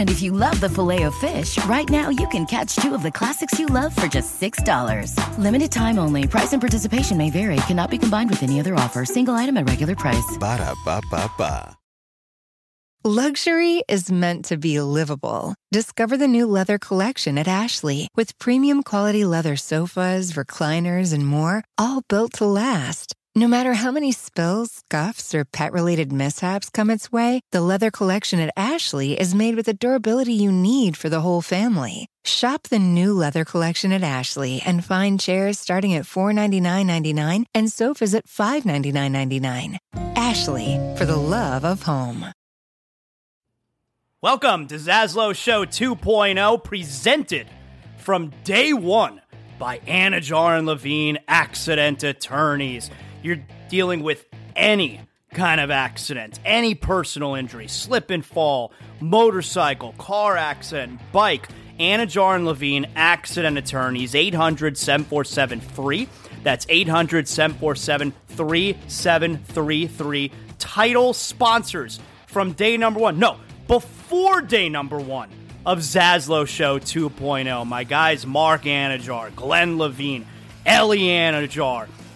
And if you love the filet of fish, right now you can catch two of the classics you love for just $6. Limited time only. Price and participation may vary. Cannot be combined with any other offer. Single item at regular price. Ba da ba ba ba. Luxury is meant to be livable. Discover the new leather collection at Ashley with premium quality leather sofas, recliners, and more, all built to last. No matter how many spills, scuffs, or pet related mishaps come its way, the leather collection at Ashley is made with the durability you need for the whole family. Shop the new leather collection at Ashley and find chairs starting at $499.99 and sofas at $599.99. Ashley, for the love of home. Welcome to Zaslow Show 2.0, presented from day one by Anidjar and Levine Accident Attorneys. You're dealing with any kind of accident, any personal injury, slip and fall, motorcycle, car accident, bike. Anidjar and Levine Accident Attorneys, 800 747 free. That's 800 747 3733. Title sponsors from day number one. No, before day number one of Zaslow Show 2.0. My guys, Mark Anidjar, Glenn Levine, Ellie Anidjar,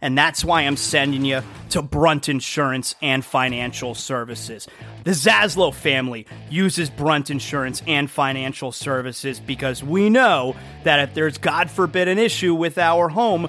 And that's why I'm sending you to Brunt Insurance and Financial Services. The Zaslow family uses Brunt Insurance and Financial Services because we know that if there's, God forbid, an issue with our home,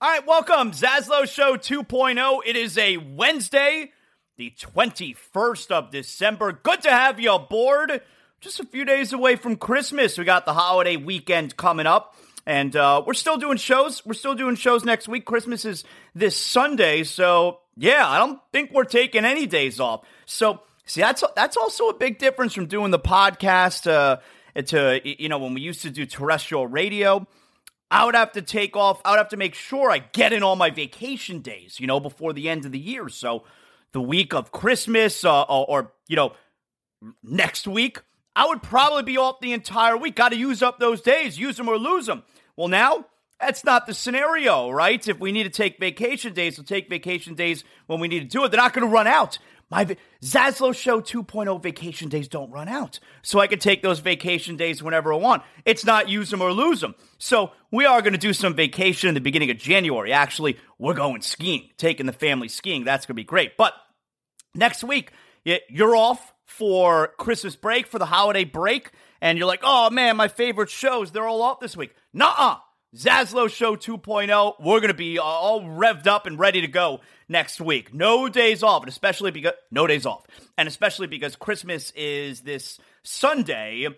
All right, welcome. Zaslow Show 2.0. It is a Wednesday, the 21st of December. Good to have you aboard. Just a few days away from Christmas. We got the holiday weekend coming up. And uh, we're still doing shows. We're still doing shows next week. Christmas is this Sunday, so yeah, I don't think we're taking any days off. So see, that's that's also a big difference from doing the podcast uh, to you know when we used to do terrestrial radio. I would have to take off. I would have to make sure I get in all my vacation days, you know, before the end of the year. So the week of Christmas uh, or, or, you know, next week, I would probably be off the entire week. Got to use up those days, use them or lose them. Well, now that's not the scenario, right? If we need to take vacation days, we'll take vacation days when we need to do it. They're not going to run out. My Zaslow Show 2.0 vacation days don't run out. So I can take those vacation days whenever I want. It's not use them or lose them. So we are going to do some vacation in the beginning of January. Actually, we're going skiing, taking the family skiing. That's going to be great. But next week, you're off for Christmas break, for the holiday break, and you're like, oh man, my favorite shows, they're all off this week. Nuh uh. Zaslow Show 2.0. We're going to be all revved up and ready to go next week. No days off, and especially because no days off, and especially because Christmas is this Sunday.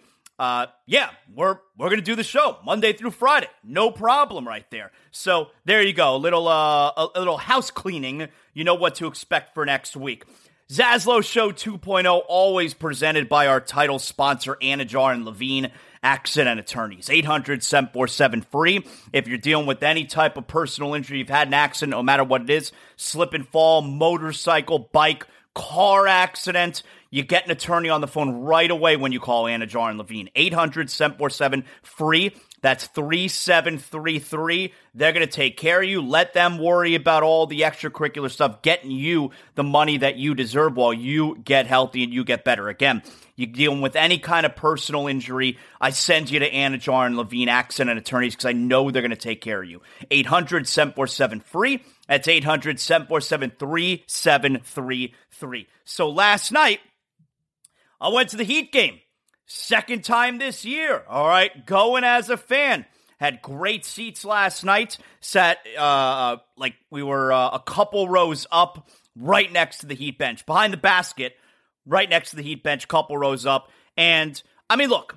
Uh, yeah, we're we're gonna do the show Monday through Friday, no problem, right there. So there you go, a little uh, a, a little house cleaning. You know what to expect for next week. Zaslow Show 2.0, always presented by our title sponsor, Anidjar and Levine Accident Attorneys. 800 747 free. If you're dealing with any type of personal injury, you've had an accident, no matter what it is slip and fall, motorcycle, bike, car accident, you get an attorney on the phone right away when you call Anidjar and Levine. 800 747 free. That's 3733. They're going to take care of you. Let them worry about all the extracurricular stuff, getting you the money that you deserve while you get healthy and you get better. Again, you're dealing with any kind of personal injury, I send you to Anidjar and Levine Accident Attorneys because I know they're going to take care of you. 800 747 free. That's 800 747 3733. So last night, I went to the Heat game. Second time this year. All right, going as a fan. Had great seats last night. Sat uh, like we were uh, a couple rows up, right next to the Heat bench, behind the basket, right next to the Heat bench, couple rows up. And I mean, look,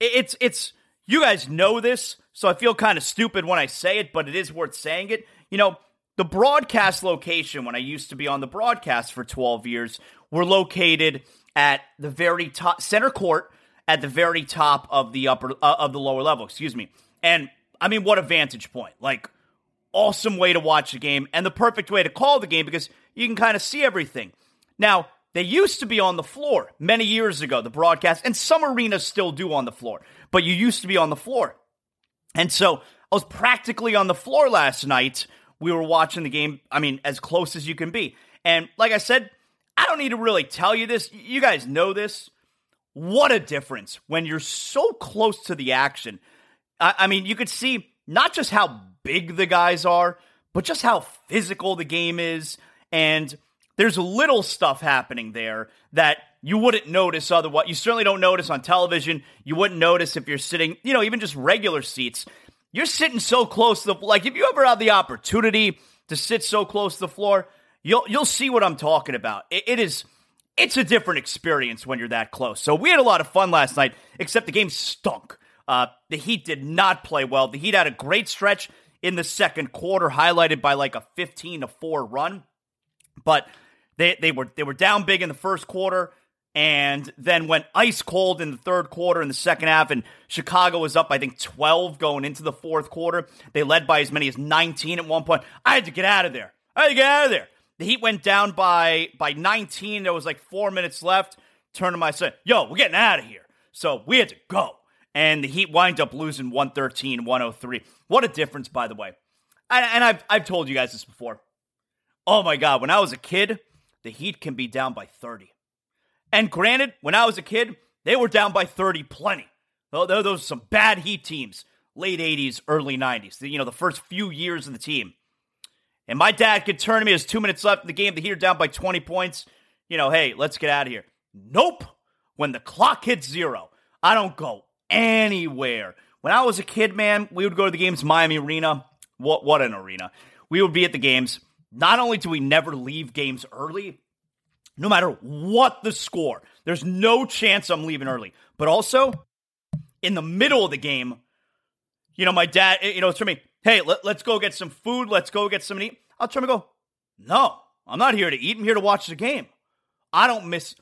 it's it's you guys know this, so I feel kind of stupid when I say it, but it is worth saying it. You know, the broadcast location when I used to be on the broadcast for 12 years were located at the very top center court at the very top of the upper uh, of the lower level, excuse me. And I mean what a vantage point. Like awesome way to watch the game and the perfect way to call the game because you can kind of see everything. Now, they used to be on the floor many years ago, the broadcast, and some arenas still do on the floor, but you used to be on the floor. And so I was practically on the floor last night. We were watching the game, I mean, as close as you can be. And like I said, I don't need to really tell you this. You guys know this. What a difference when you're so close to the action. I, I mean, you could see not just how big the guys are, but just how physical the game is. And there's little stuff happening there that you wouldn't notice otherwise. You certainly don't notice on television. You wouldn't notice if you're sitting, you know, even just regular seats. You're sitting so close to the like if you ever have the opportunity to sit so close to the floor, you'll you'll see what I'm talking about. it, it is it's a different experience when you're that close. So we had a lot of fun last night, except the game stunk. Uh, the Heat did not play well. The Heat had a great stretch in the second quarter, highlighted by like a 15 to 4 run. But they, they were they were down big in the first quarter and then went ice cold in the third quarter in the second half and Chicago was up I think 12 going into the fourth quarter. They led by as many as 19 at one point. I had to get out of there. I had to get out of there. The Heat went down by by 19. There was like four minutes left. Turned to my son, yo, we're getting out of here. So we had to go. And the Heat wind up losing 113, 103. What a difference, by the way. And, and I've, I've told you guys this before. Oh my God, when I was a kid, the Heat can be down by 30. And granted, when I was a kid, they were down by 30 plenty. Those are some bad Heat teams, late 80s, early 90s. You know, the first few years of the team and my dad could turn to me, there's two minutes left in the game, the Heat are down by 20 points. You know, hey, let's get out of here. Nope. When the clock hits zero, I don't go anywhere. When I was a kid, man, we would go to the games, Miami Arena. What, what an arena. We would be at the games. Not only do we never leave games early, no matter what the score, there's no chance I'm leaving early. But also, in the middle of the game, you know, my dad, you know, it's for me, hey, let, us go get some food. Let's go get some eat. I'll try to go, no, I'm not here to eat. I'm here to watch the game. I don't miss,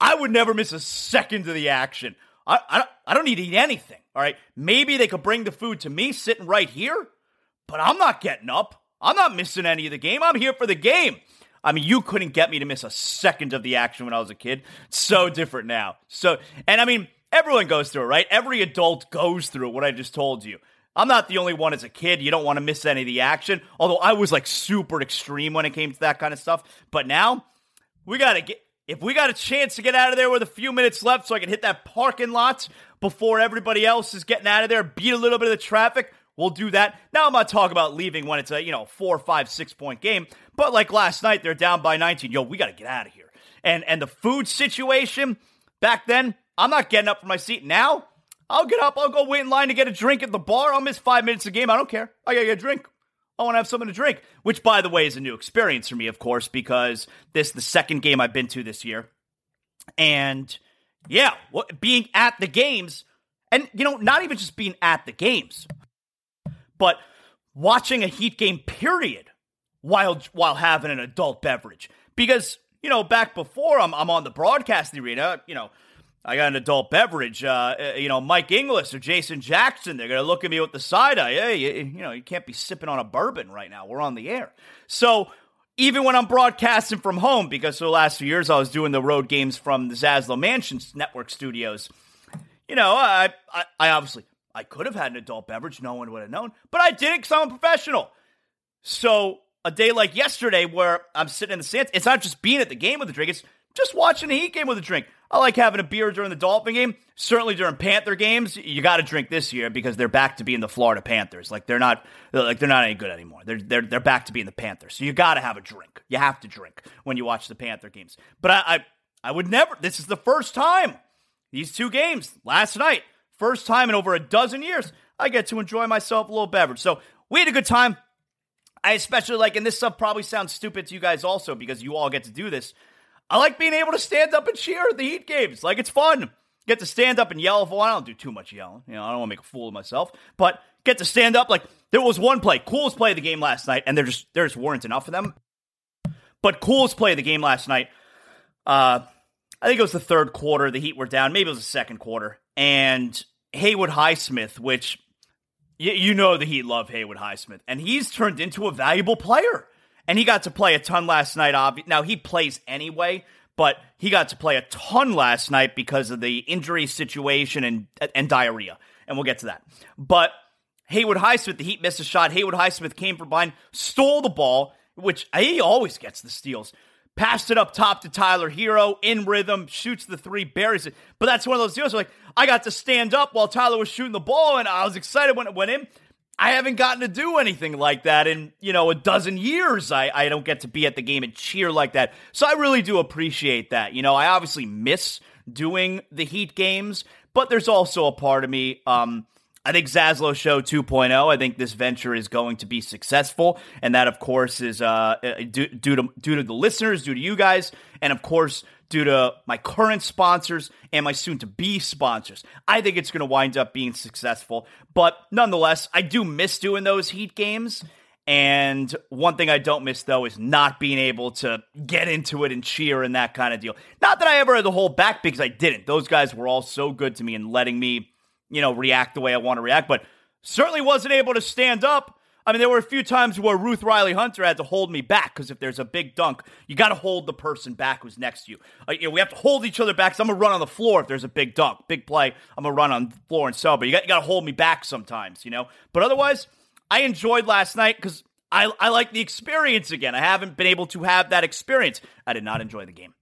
I would never miss a second of the action. I, I, I don't need to eat anything. All right. Maybe they could bring the food to me sitting right here, but I'm not getting up. I'm not missing any of the game. I'm here for the game. I mean, you couldn't get me to miss a second of the action when I was a kid. So different now. So, and I mean, everyone goes through it, right? Every adult goes through what I just told you. I'm not the only one as a kid. You don't want to miss any of the action. Although I was like super extreme when it came to that kind of stuff. But now we got to get, if we got a chance to get out of there with a few minutes left so I can hit that parking lot before everybody else is getting out of there, beat a little bit of the traffic, we'll do that. Now I'm not talking about leaving when it's a, you know, four, five, six point game. But like last night, they're down by 19. Yo, we got to get out of here. And and the food situation back then, I'm not getting up from my seat. Now, I'll get up. I'll go wait in line to get a drink at the bar. I'll miss five minutes of game. I don't care. I gotta get a drink. I want to have something to drink, which, by the way, is a new experience for me, of course, because this is the second game I've been to this year. And yeah, being at the games, and you know, not even just being at the games, but watching a Heat game, period, while while having an adult beverage. Because you know, back before I'm I'm on the broadcast arena, you know, I got an adult beverage. Uh, uh, you know, Mike Inglis or Jason Jackson, they're going to look at me with the side eye. Hey, you, you, know, you can't be sipping on a bourbon right now. We're on the air. So even when I'm broadcasting from home, because for the last few years I was doing the road games from the Zaslow Mansions Network studios, you know, I, I, I obviously I could have had an adult beverage. No one would have known, but I didn't because I'm a professional. So a day like yesterday, where I'm sitting in the stands, it's not just being at the game with a drink; it's just watching a Heat game with a drink. I like having a beer during the Dolphin game. Certainly during Panther games, you got to drink this year because they're back to being the Florida Panthers. Like they're not, like they're not any good anymore. They're they're they're back to being the Panthers. So you got to have a drink. You have to drink when you watch the Panther games. But I, I I would never. This is the first time these two games last night, first time in over a dozen years, I get to enjoy myself a little beverage. So we had a good time. I especially like, and this stuff probably sounds stupid to you guys also because you all get to do this. I like being able to stand up and cheer at the Heat games. Like it's fun. Get to stand up and yell for I don't do too much yelling. You know, I don't want to make a fool of myself. But get to stand up. Like there was one play, coolest play of the game last night, and there just there just weren't enough of them. But coolest play of the game last night. Uh, I think it was the third quarter. The Heat were down. Maybe it was the second quarter. And Haywood Highsmith, which you, you know the Heat love Haywood Highsmith, and he's turned into a valuable player and he got to play a ton last night. Now he plays anyway, but he got to play a ton last night because of the injury situation and and diarrhea, and we'll get to that. But Haywood Highsmith, the Heat missed a shot. Haywood Highsmith came from behind, stole the ball, which he always gets the steals. Passed it up top to Tyler Herro in rhythm, shoots the three, buries it. But that's one of those deals where, like, I got to stand up while Tyler was shooting the ball, and I was excited when it went in. I haven't gotten to do anything like that in, you know, a dozen years. I, I don't get to be at the game and cheer like that. So I really do appreciate that. You know, I obviously miss doing the Heat games, but there's also a part of me, um, I think Zaslow Show 2.0. I think this venture is going to be successful, and that, of course, is uh, due, due to due to the listeners, due to you guys, and of course, due to my current sponsors and my soon to be sponsors. I think it's going to wind up being successful. But nonetheless, I do miss doing those Heat games. And one thing I don't miss, though, is not being able to get into it and cheer and that kind of deal. Not that I ever had to hold back because I didn't. Those guys were all so good to me and letting me, you know, react the way I want to react, but certainly wasn't able to stand up I mean, there were a few times where Ruth Riley Hunter had to hold me back because if there's a big dunk, you got to hold the person back who's next to you. Uh, you know, we have to hold each other back. So I'm gonna run on the floor if there's a big dunk, big play. I'm gonna run on the floor and so, but you got, you got to hold me back sometimes, you know. But otherwise, I enjoyed last night because I I like the experience again. I haven't been able to have that experience. I did not enjoy the game.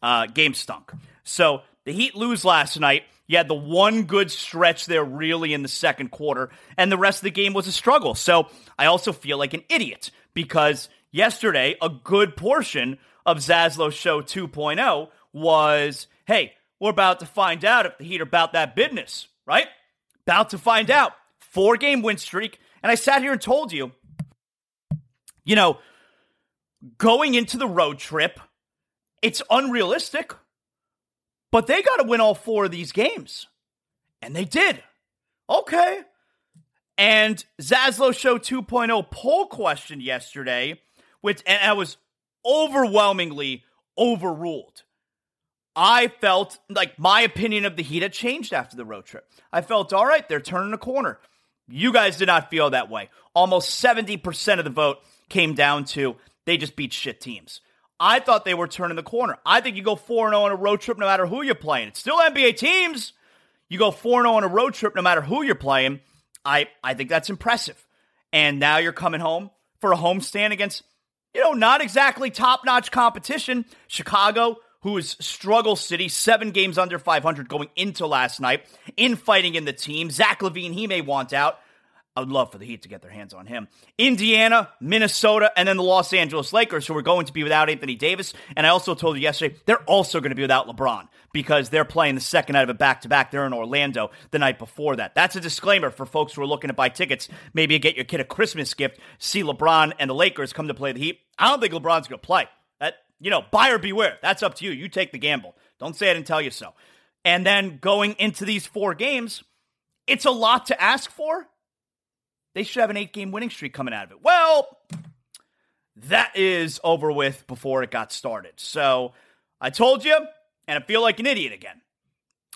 Uh, game stunk. So the Heat lose last night. You had the one good stretch there, really, in the second quarter, and the rest of the game was a struggle. So I also feel like an idiot because yesterday, a good portion of Zaslow Show 2.0 was hey, we're about to find out if the Heat are about that business, right? About to find out. Four game win streak. And I sat here and told you, you know, going into the road trip, it's unrealistic. But they got to win all four of these games. And they did. Okay. And Zaslow Show 2.0 poll question yesterday, which and I was overwhelmingly overruled. I felt like my opinion of the Heat had changed after the road trip. I felt, all right, they're turning a corner. You guys did not feel that way. Almost 70% of the vote came down to they just beat shit teams. I thought they were turning the corner. I think you go 4 0 on a road trip no matter who you're playing. It's still NBA teams. You go 4 0 on a road trip no matter who you're playing. I, I think that's impressive. And now you're coming home for a home stand against, you know, not exactly top notch competition. Chicago, who is struggle city, seven games under 500 going into last night, infighting in the team. Zach LaVine, he may want out. I would love for the Heat to get their hands on him. Indiana, Minnesota, and then the Los Angeles Lakers, who are going to be without Anthony Davis. And I also told you yesterday, they're also going to be without LeBron because they're playing the second night of a back to back. They're in Orlando the night before that. That's a disclaimer for folks who are looking to buy tickets. Maybe get your kid a Christmas gift, see LeBron and the Lakers come to play the Heat. I don't think LeBron's going to play. That, you know, buyer beware. That's up to you. You take the gamble. Don't say I didn't tell you so. And then going into these four games, it's a lot to ask for they should have an eight game winning streak coming out of it. Well, that is over with before it got started. So I told you, and I feel like an idiot again.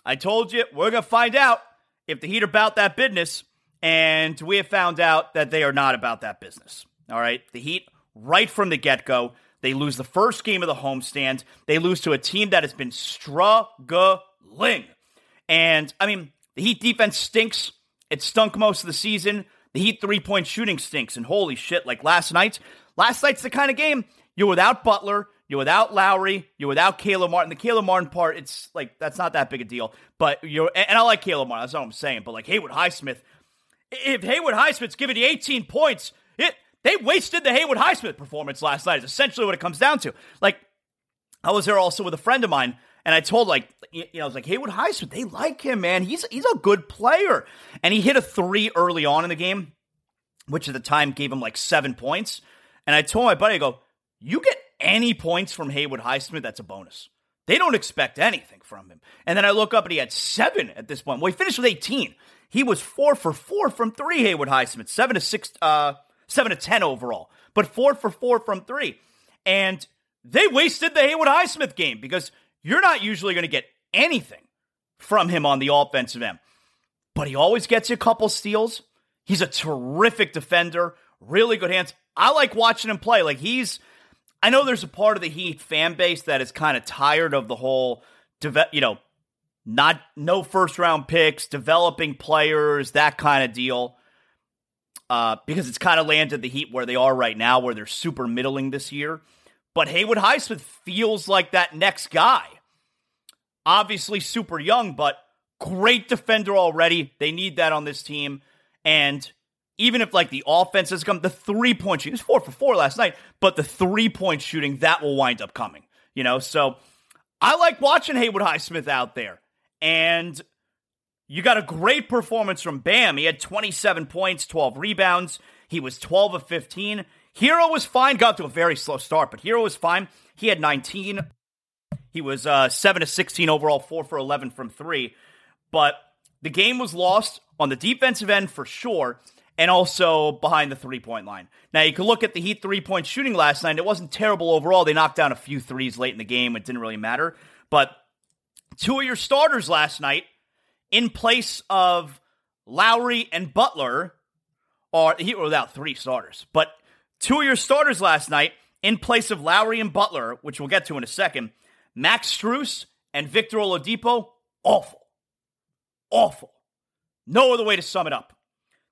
I told you, we're going to find out if the Heat are about that business, and we have found out that they are not about that business. All right. The Heat, right from the get go, they lose the first game of the homestand. They lose to a team that has been struggling. And I mean, the Heat defense stinks. It stunk most of the season. The Heat three point shooting stinks, and holy shit, like last night, last night's the kind of game you're without Butler, you're without Lowry, you're without Caleb Martin. The Caleb Martin part, it's like that's not that big a deal. But you're, and I like Caleb Martin. That's not what I'm saying. But like Haywood Highsmith, if Haywood Highsmith's giving you 18 points, it they wasted the Haywood Highsmith performance last night. Is essentially what it comes down to. Like I was there also with a friend of mine and I told like you know I was like Haywood Highsmith, they like him, man. He's he's a good player. And he hit a three early on in the game, which at the time gave him like seven points. And I told my buddy, I go, you get any points from Haywood Highsmith, that's a bonus. They don't expect anything from him. And then I look up and he had seven at this point. Well, he finished with 18. He was four for four from three, Haywood Highsmith, seven to six, uh, seven to ten overall, but four for four from three. And they wasted the Haywood Highsmith game because you're not usually going to get anything from him on the offensive end. But he always gets you a couple steals. He's a terrific defender, really good hands. I like watching him play. Like he's I know there's a part of the Heat fan base that is kind of tired of the whole you know, not no first round picks, developing players, that kind of deal. Uh, because it's kind of landed the Heat where they are right now, where they're super middling this year. But Haywood Highsmith feels like that next guy. Obviously, super young, but great defender already. They need that on this team. And even if like the offense has come, the three point shooting, was four for four last night, but the three point shooting, that will wind up coming. You know, so I like watching Haywood Highsmith out there. And you got a great performance from Bam. He had 27 points, 12 rebounds. He was 12 of 15. Herro was fine. Got to a very slow start, but Herro was fine. He had 19. He was uh, 7 to 16 overall, 4 for 11 from 3. But the game was lost on the defensive end for sure, and also behind the three point line. Now, you can look at the Heat three point shooting last night. It wasn't terrible overall. They knocked down a few threes late in the game. It didn't really matter. But two of your starters last night, in place of Lowry and Butler, are Heat without three starters. But Two of your starters last night, in place of Lowry and Butler, which we'll get to in a second, Max Strus and Victor Oladipo, awful. Awful. No other way to sum it up.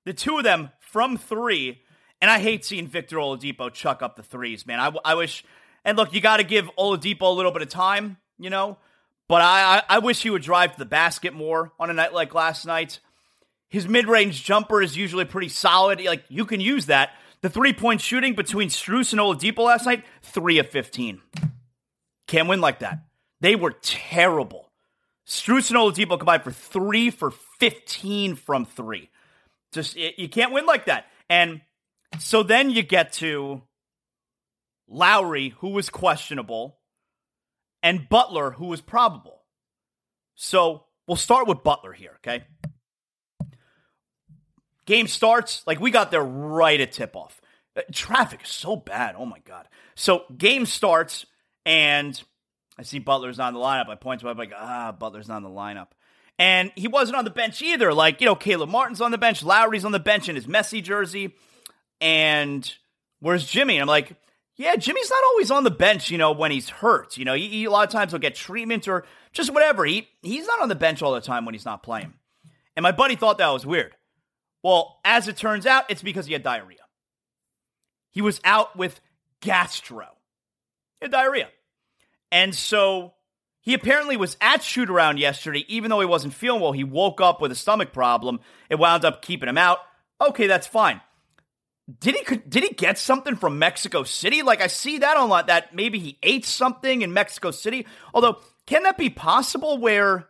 The two of them from three, and I hate seeing Victor Oladipo chuck up the threes, man. I, I wish, and look, you got to give Oladipo a little bit of time, you know, but I, I, I wish he would drive to the basket more on a night like last night. His mid range jumper is usually pretty solid. Like, you can use that. The three point shooting between Strus and Oladipo last night, three of 15. Can't win like that. They were terrible. Strus and Oladipo combined for three for 15 from three. Just, you can't win like that. And so then you get to Lowry, who was questionable, and Butler, who was probable. So we'll start with Butler here, okay? Game starts, like we got there right at tip off. Uh, traffic is so bad. Oh my God. So game starts, and I see Butler's not in the lineup. I point to him, I'm like, ah, Butler's not in the lineup. And he wasn't on the bench either. Like, you know, Caleb Martin's on the bench, Lowry's on the bench in his messy jersey. And where's Jimmy? And I'm like, yeah, Jimmy's not always on the bench, you know, when he's hurt. You know, he, he, a lot of times he'll get treatment or just whatever. He he's not on the bench all the time when he's not playing. And my buddy thought that was weird. Well, as it turns out, it's because he had diarrhea. He was out with gastro. He had diarrhea. And so he apparently was at shoot around yesterday, even though he wasn't feeling well. He woke up with a stomach problem. It wound up keeping him out. Okay, that's fine. Did he did he get something from Mexico City? Like I see that online that maybe he ate something in Mexico City. Although, can that be possible where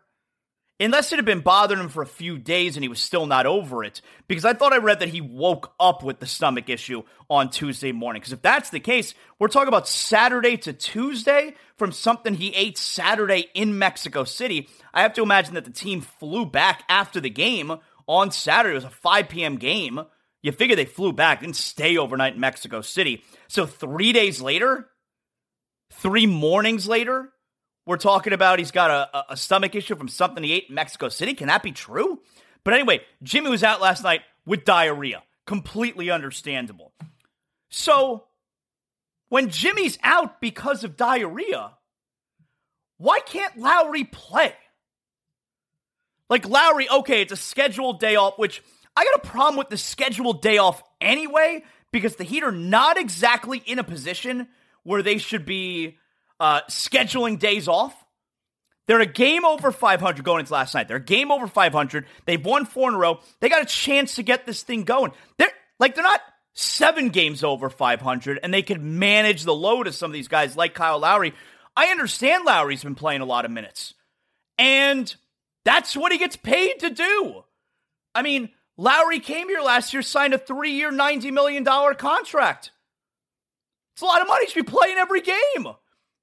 unless it had been bothering him for a few days and he was still not over it. Because I thought I read that he woke up with the stomach issue on Tuesday morning. Because if that's the case, we're talking about Saturday to Tuesday from something he ate Saturday in Mexico City. I have to imagine that the team flew back after the game on Saturday. It was a 5 p.m. game. You figure they flew back, didn't stay overnight in Mexico City. So three days later, three mornings later, we're talking about he's got a, a stomach issue from something he ate in Mexico City. Can that be true? But anyway, Jimmy was out last night with diarrhea. Completely understandable. So, when Jimmy's out because of diarrhea, why can't Lowry play? Like, Lowry, okay, it's a scheduled day off, which I got a problem with the scheduled day off anyway, because the Heat are not exactly in a position where they should be uh, scheduling days off. They're a game over 500 going into last night. They're a game over 500. They've won four in a row. They got a chance to get this thing going. They're like they're not seven games over 500, and they could manage the load of some of these guys like Kyle Lowry. I understand Lowry's been playing a lot of minutes, and that's what he gets paid to do. I mean, Lowry came here last year, signed a three-year, $90 million contract. It's a lot of money. Should be playing every game.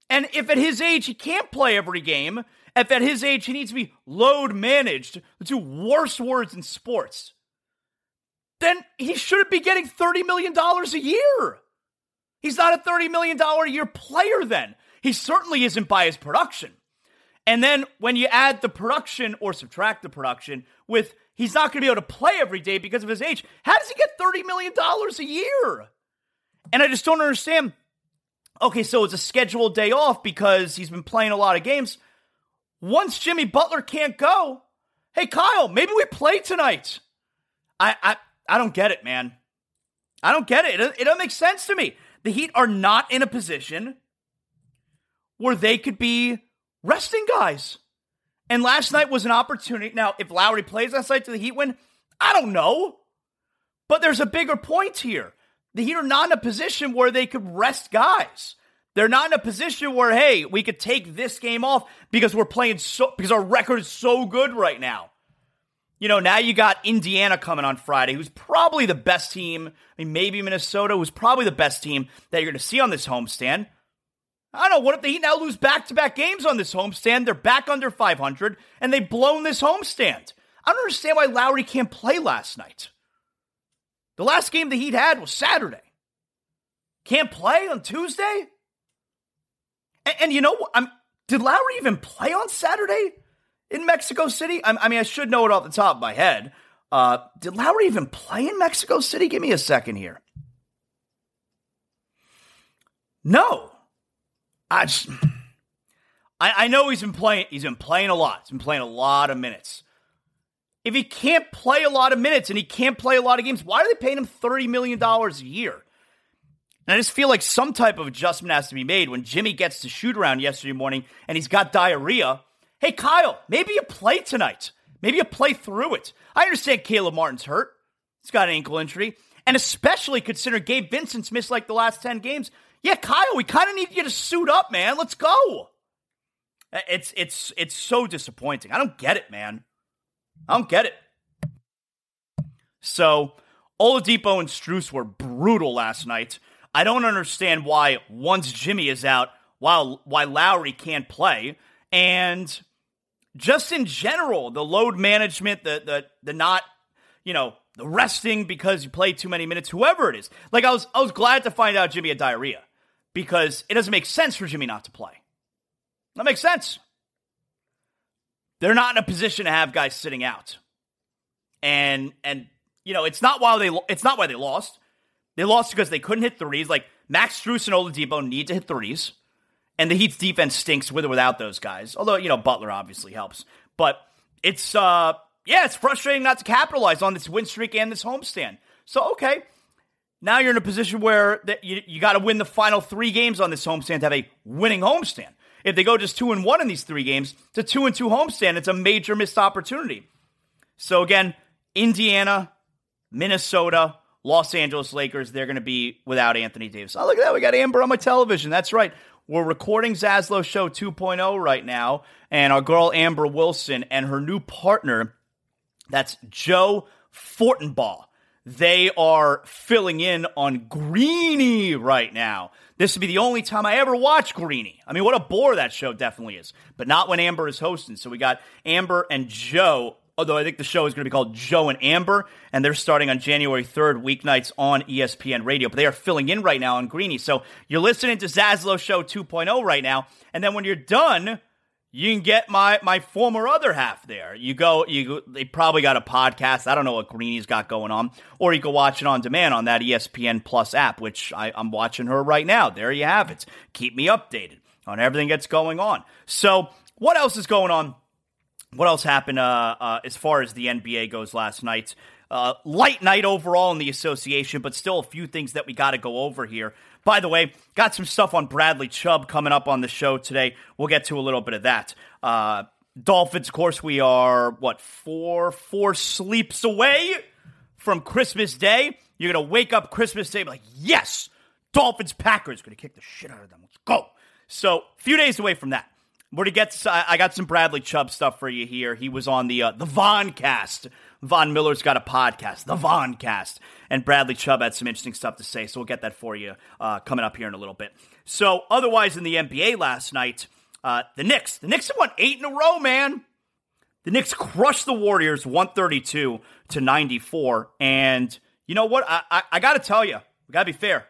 And if at his age he can't play every game, if at his age he needs to be load managed, the two worst words in sports, then he shouldn't be getting $30 million a year. He's not a $30 million a year player then. He certainly isn't by his production. And then when you add the production or subtract the production with he's not going to be able to play every day because of his age, how does he get $30 million a year? And I just don't understand okay, so it's a scheduled day off because he's been playing a lot of games. Once Jimmy Butler can't go, hey Kyle, maybe we play tonight. I I I don't get it, man. I don't get it. It, it doesn't make sense to me. The Heat are not in a position where they could be resting guys. And last night was an opportunity. Now, if Lowry plays last night to the Heat win, I don't know. But there's a bigger point here. The Heat are not in a position where they could rest guys. They're not in a position where, hey, we could take this game off because we're playing so because our record is so good right now. You know, now you got Indiana coming on Friday, who's probably the best team. I mean, maybe Minnesota, was probably the best team that you're going to see on this homestand. I don't know. What if the Heat now lose back to back games on this homestand? They're back under 500 and they've blown this homestand. I don't understand why Lowry can't play last night. The last game the Heat had was Saturday. Can't play on Tuesday? And, and you know what? I'm, did Lowry even play on Saturday in Mexico City? I, I mean, I should know it off the top of my head. Uh, did Lowry even play in Mexico City? Give me a second here. No. I just, I, I know he's been playing. He's been playing a lot. He's been playing a lot of minutes. If he can't play a lot of minutes and he can't play a lot of games, why are they paying him $30 million a year? And I just feel like some type of adjustment has to be made when Jimmy gets to shoot around yesterday morning and he's got diarrhea. Hey, Kyle, maybe you play tonight. Maybe you play through it. I understand Caleb Martin's hurt. He's got an ankle injury. And especially considering Gabe Vincent's missed like the last 10 games. Yeah, Kyle, we kind of need you to suit up, man. Let's go. It's it's it's so disappointing. I don't get it, man. I don't get it. So, Oladipo and Strus were brutal last night. I don't understand why once Jimmy is out, while why Lowry can't play, and just in general, the load management, the the the not, you know, the resting because you play too many minutes, whoever it is. Like I was I was glad to find out Jimmy had diarrhea because it doesn't make sense for Jimmy not to play. That makes sense. They're not in a position to have guys sitting out. And and you know, it's not why they it's not why they lost. They lost because they couldn't hit threes. Like Max Strus and Oladipo need to hit threes. And the Heat's defense stinks with or without those guys. Although, you know, Butler obviously helps. But it's uh yeah, it's frustrating not to capitalize on this win streak and this homestand. So okay, now you're in a position where that you, you got to win the final three games on this homestand to have a winning homestand. If they go just two and one in these three games, to two and two homestand, it's a major missed opportunity. So again, Indiana, Minnesota, Los Angeles Lakers, they're going to be without Anthony Davis. Oh, look at that. We got Amber on my television. That's right. We're recording Zaslow Show 2.0 right now, and our girl Amber Wilson and her new partner, that's Joe Fortenbaugh. They are filling in on Greeny right now. This would be the only time I ever watch Greeny. I mean, what a bore that show definitely is, but not when Amber is hosting. So we got Amber and Joe although I think the show is going to be called Joe and Amber, and they're starting on January 3rd, weeknights on ESPN Radio. But they are filling in right now on Greeny. So you're listening to Zaslow Show 2.0 right now, and then when you're done, you can get my my former other half there. You go, you they probably got a podcast. I don't know what Greeny's got going on, or you can watch it on demand on that ESPN Plus app, which I, I'm watching her right now. There you have it. Keep me updated on everything that's going on. So, what else is going on? What else happened uh, uh, as far as the NBA goes last night? Uh, light night overall in the association, but still a few things that we got to go over here. By the way, got some stuff on Bradley Chubb coming up on the show today. We'll get to a little bit of that. Uh, Dolphins, of course, we are what four four sleeps away from Christmas Day. You're gonna wake up Christmas Day like, yes, Dolphins Packers gonna kick the shit out of them. Let's go. So, a few days away from that. Where to get? I got some Bradley Chubb stuff for you here. He was on the uh, the Von Cast. Von Miller's got a podcast, the Von Cast, and Bradley Chubb had some interesting stuff to say. So we'll get that for you uh, coming up here in a little bit. So otherwise, in the NBA last night, uh, the Knicks, the Knicks have won eight in a row, man. The Knicks crushed the Warriors 132 to 94. And you know what? I, I, I got to tell you, we got to be fair.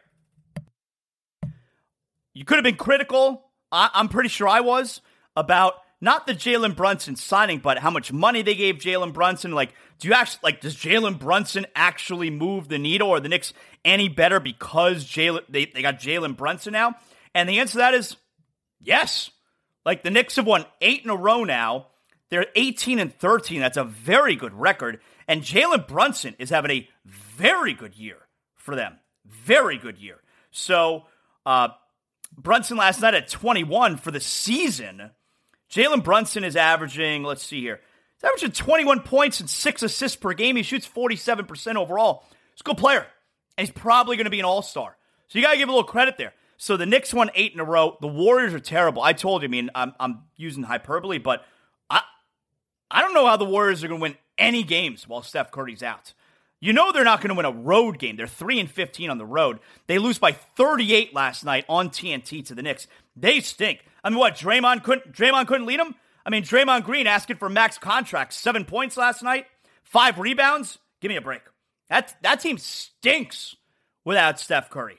You could have been critical. I, I'm pretty sure I was about not the Jalen Brunson signing, but how much money they gave Jalen Brunson. Like, do you actually like does Jalen Brunson actually move the needle, or the Knicks any better because Jalen they, they got Jalen Brunson now? And the answer to that is yes. Like the Knicks have won eight in a row now. They're 18 and 13. That's a very good record. And Jalen Brunson is having a very good year for them. Very good year. So uh, Brunson last night at 21 for the season Jalen Brunson is averaging, let's see here, he's averaging 21 points and six assists per game. He shoots 47% overall. He's a good player, and he's probably going to be an all star. So you got to give a little credit there. So the Knicks won eight in a row. The Warriors are terrible. I told you, I mean, I'm, I'm using hyperbole, but I, I don't know how the Warriors are going to win any games while Steph Curry's out. You know they're not going to win a road game. They're 3 and 15 on the road. They lose by 38 last night on TNT to the Knicks. They stink. I mean, what? Draymond couldn't Draymond couldn't lead him. I mean, Draymond Green asking for max contract, seven points last night, five rebounds. Give me a break. That that team stinks without Steph Curry.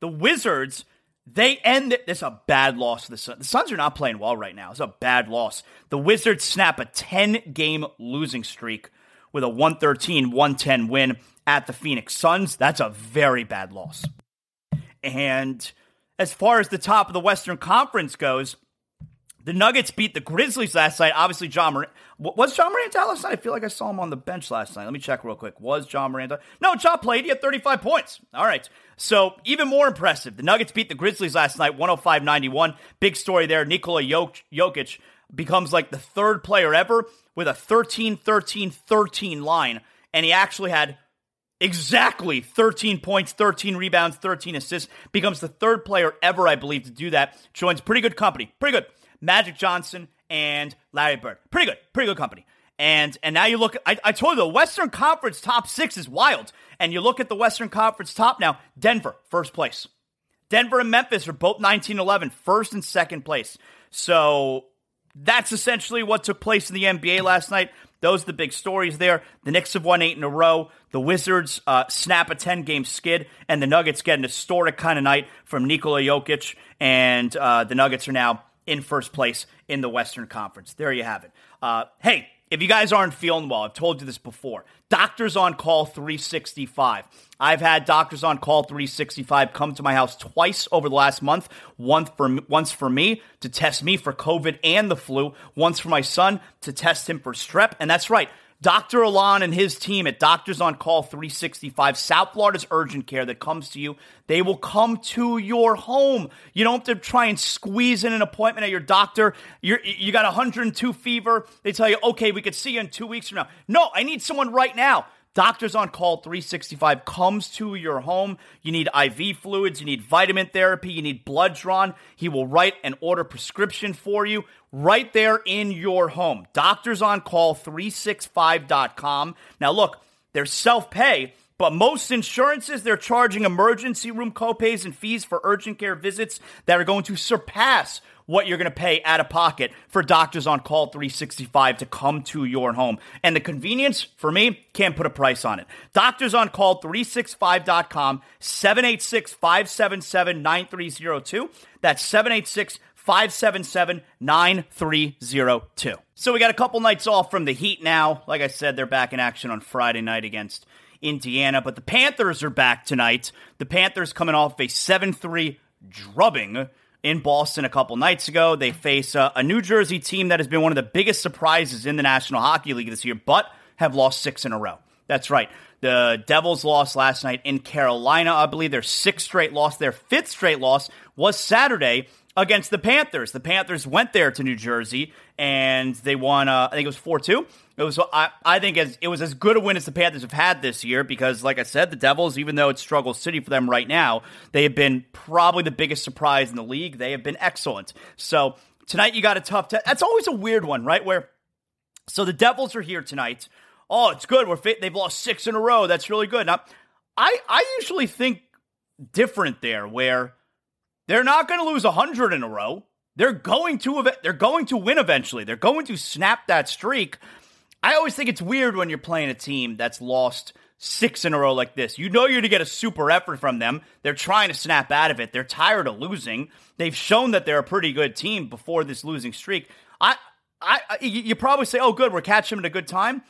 The Wizards, they end. This is a bad loss for the Suns. The Suns are not playing well right now. It's a bad loss. The Wizards snap a 10 game losing streak with a 113 110 win at the Phoenix Suns. That's a very bad loss. And as far as the top of the Western Conference goes, the Nuggets beat the Grizzlies last night. Obviously, Ja Morant. Was Ja Morant out last night? I feel like I saw him on the bench last night. Let me check real quick. Was Ja Morant? No, Ja played. He had 35 points. All right. So, even more impressive. The Nuggets beat the Grizzlies last night, 105 91. Big story there. Nikola Jokic becomes like the third player ever with a 13 13 13 line. And he actually had exactly 13 points, 13 rebounds, 13 assists. Becomes the third player ever, I believe, to do that. Joins pretty good company. Pretty good. Magic Johnson and Larry Bird. Pretty good. Pretty good company. And and now you look I, I told you the Western Conference top six is wild. And you look at the Western Conference top now, Denver, first place. Denver and Memphis are both 19-11, first and second place. So that's essentially what took place in the NBA last night. Those are the big stories there. The Knicks have won eight in a row. The Wizards uh, snap a 10 game skid, and the Nuggets get an historic kind of night from Nikola Jokic. And uh, the Nuggets are now in first place in the Western Conference. There you have it. Uh, hey, if you guys aren't feeling well, I've told you this before. Doctors on Call 365. I've had Doctors on Call 365 come to my house twice over the last month. Once for once for me to test me for COVID and the flu. Once for my son to test him for strep. And that's right. Dr. Alon and his team at Doctors on Call 365, South Florida's urgent care that comes to you, they will come to your home. You don't have to try and squeeze in an appointment at your doctor. You're, you got 102 fever. They tell you, okay, we could see you in two weeks from now. No, I need someone right now. Doctors on Call 365 comes to your home. You need IV fluids, you need vitamin therapy, you need blood drawn. He will write and order prescription for you right there in your home. Doctors on Call 365.com. Now, look, there's self pay, but most insurances, they're charging emergency room copays and fees for urgent care visits that are going to surpass what you're going to pay out of pocket for doctors on call 365 to come to your home. And the convenience, for me, can't put a price on it. Doctors on call 365.com, 786 577 9302. That's 786 577 9302. So we got a couple nights off from the Heat now. Like I said, they're back in action on Friday night against Indiana, but the Panthers are back tonight. The Panthers coming off a 7 3 drubbing in Boston a couple nights ago. They face uh, a New Jersey team that has been one of the biggest surprises in the National Hockey League this year, but have lost six in a row. That's right. The Devils lost last night in Carolina. I believe their sixth straight loss, their fifth straight loss was Saturday against the Panthers. The Panthers went there to New Jersey and they won. Uh, I think it was four two. It was. I, I think as it was as good a win as the Panthers have had this year because, like I said, the Devils, even though it's struggle city for them right now, they have been probably the biggest surprise in the league. They have been excellent. So tonight you got a tough. Te- that's always a weird one, right? Where so the Devils are here tonight. Oh, it's good. We're fit. They've lost six in a row. That's really good. Now, I I usually think different there, where they're not going to lose 100 in a row. They're going to they're going to win eventually. They're going to snap that streak. I always think it's weird when you're playing a team that's lost six in a row like this. You know you're to get a super effort from them. They're trying to snap out of it. They're tired of losing. They've shown that they're a pretty good team before this losing streak. I, I, you probably say, "Oh, good, we're catching them at a good time."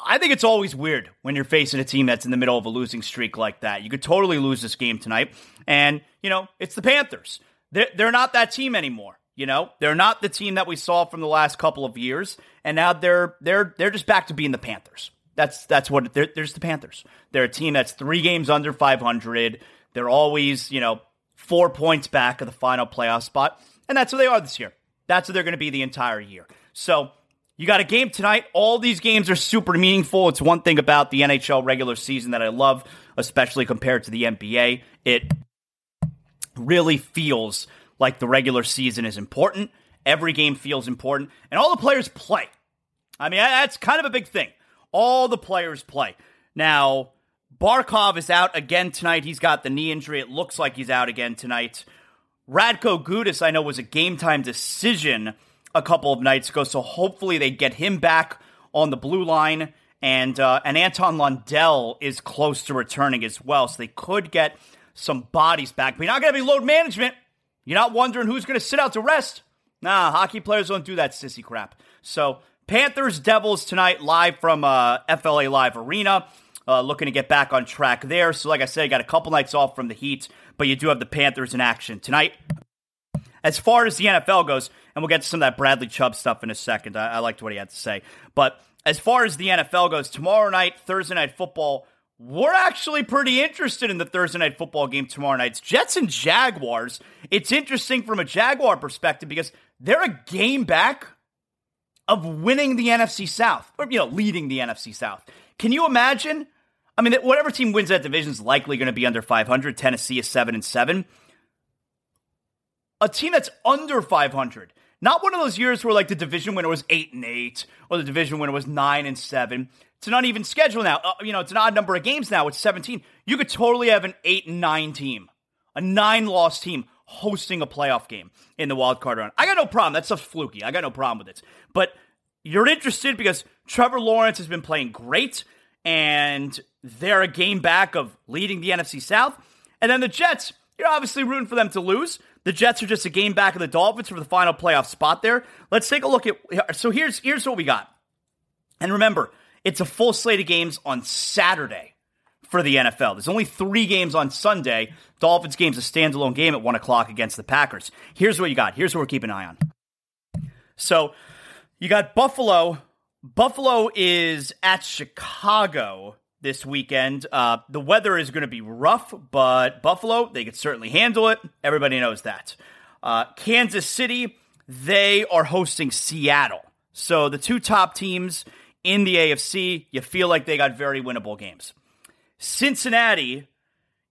I think it's always weird when you're facing a team that's in the middle of a losing streak like that. You could totally lose this game tonight. And, you know, it's the Panthers. They're, they're not that team anymore. You know, they're not the team that we saw from the last couple of years, and now they're they're they're just back to being the Panthers. That's that's what they're, there's the Panthers. They're a team that's three games under 500. They're always you know four points back of the final playoff spot, and that's what they are this year. That's what they're going to be the entire year. So you got a game tonight. All these games are super meaningful. It's one thing about the NHL regular season that I love, especially compared to the NBA. It really feels like the regular season is important. Every game feels important, and all the players play. I mean, that's kind of a big thing. All the players play. Now, Barkov is out again tonight. He's got the knee injury. It looks like he's out again tonight. Radko Gudas, I know, was a game time decision a couple of nights ago. So hopefully they get him back on the blue line. And, uh, and Anton Lundell is close to returning as well. So they could get some bodies back. But you're not going to be load management. You're not wondering who's going to sit out to rest. Nah, hockey players don't do that sissy crap. So Panthers Devils tonight live from uh, FLA Live Arena. Uh, looking to get back on track there. So, like I said, I got a couple nights off from the Heat, but you do have the Panthers in action tonight. As far as the NFL goes, and we'll get to some of that Bradley Chubb stuff in a second. I, I liked what he had to say. But as far as the NFL goes, tomorrow night, Thursday night football, we're actually pretty interested in the Thursday night football game tomorrow night. It's Jets and Jaguars. It's interesting from a Jaguar perspective because they're a game back of winning the NFC South, or, you know, leading the NFC South. Can you imagine? I mean, whatever team wins that division is likely going to be under 500. Tennessee is 7 and 7 a team that's under 500. Not one of those years where like the division winner was 8 and 8 or the division winner was 9 and 7. It's an uneven schedule now. Uh, you know, it's an odd number of games now. It's 17. You could totally have an 8 and 9 team. A 9 loss team hosting a playoff game in the wild card round. I got no problem. That stuff's fluky. I got no problem with it. But you're interested because Trevor Lawrence has been playing great and they're a game back of leading the NFC South. And then the Jets, you're obviously rooting for them to lose. The Jets are just a game back of the Dolphins for the final playoff spot there. Let's take a look at so here's here's what we got. And remember, it's a full slate of games on Saturday for the NFL. There's only three games on Sunday. Dolphins game's a standalone game at one o'clock against the Packers. Here's what you got. Here's what we're keeping an eye on. So you got Buffalo. Buffalo is at Chicago this weekend. Uh, the weather is going to be rough, but Buffalo, they could certainly handle it. Everybody knows that. Uh, Kansas City, they are hosting Seattle. So the two top teams in the AFC, you feel like they got very winnable games. Cincinnati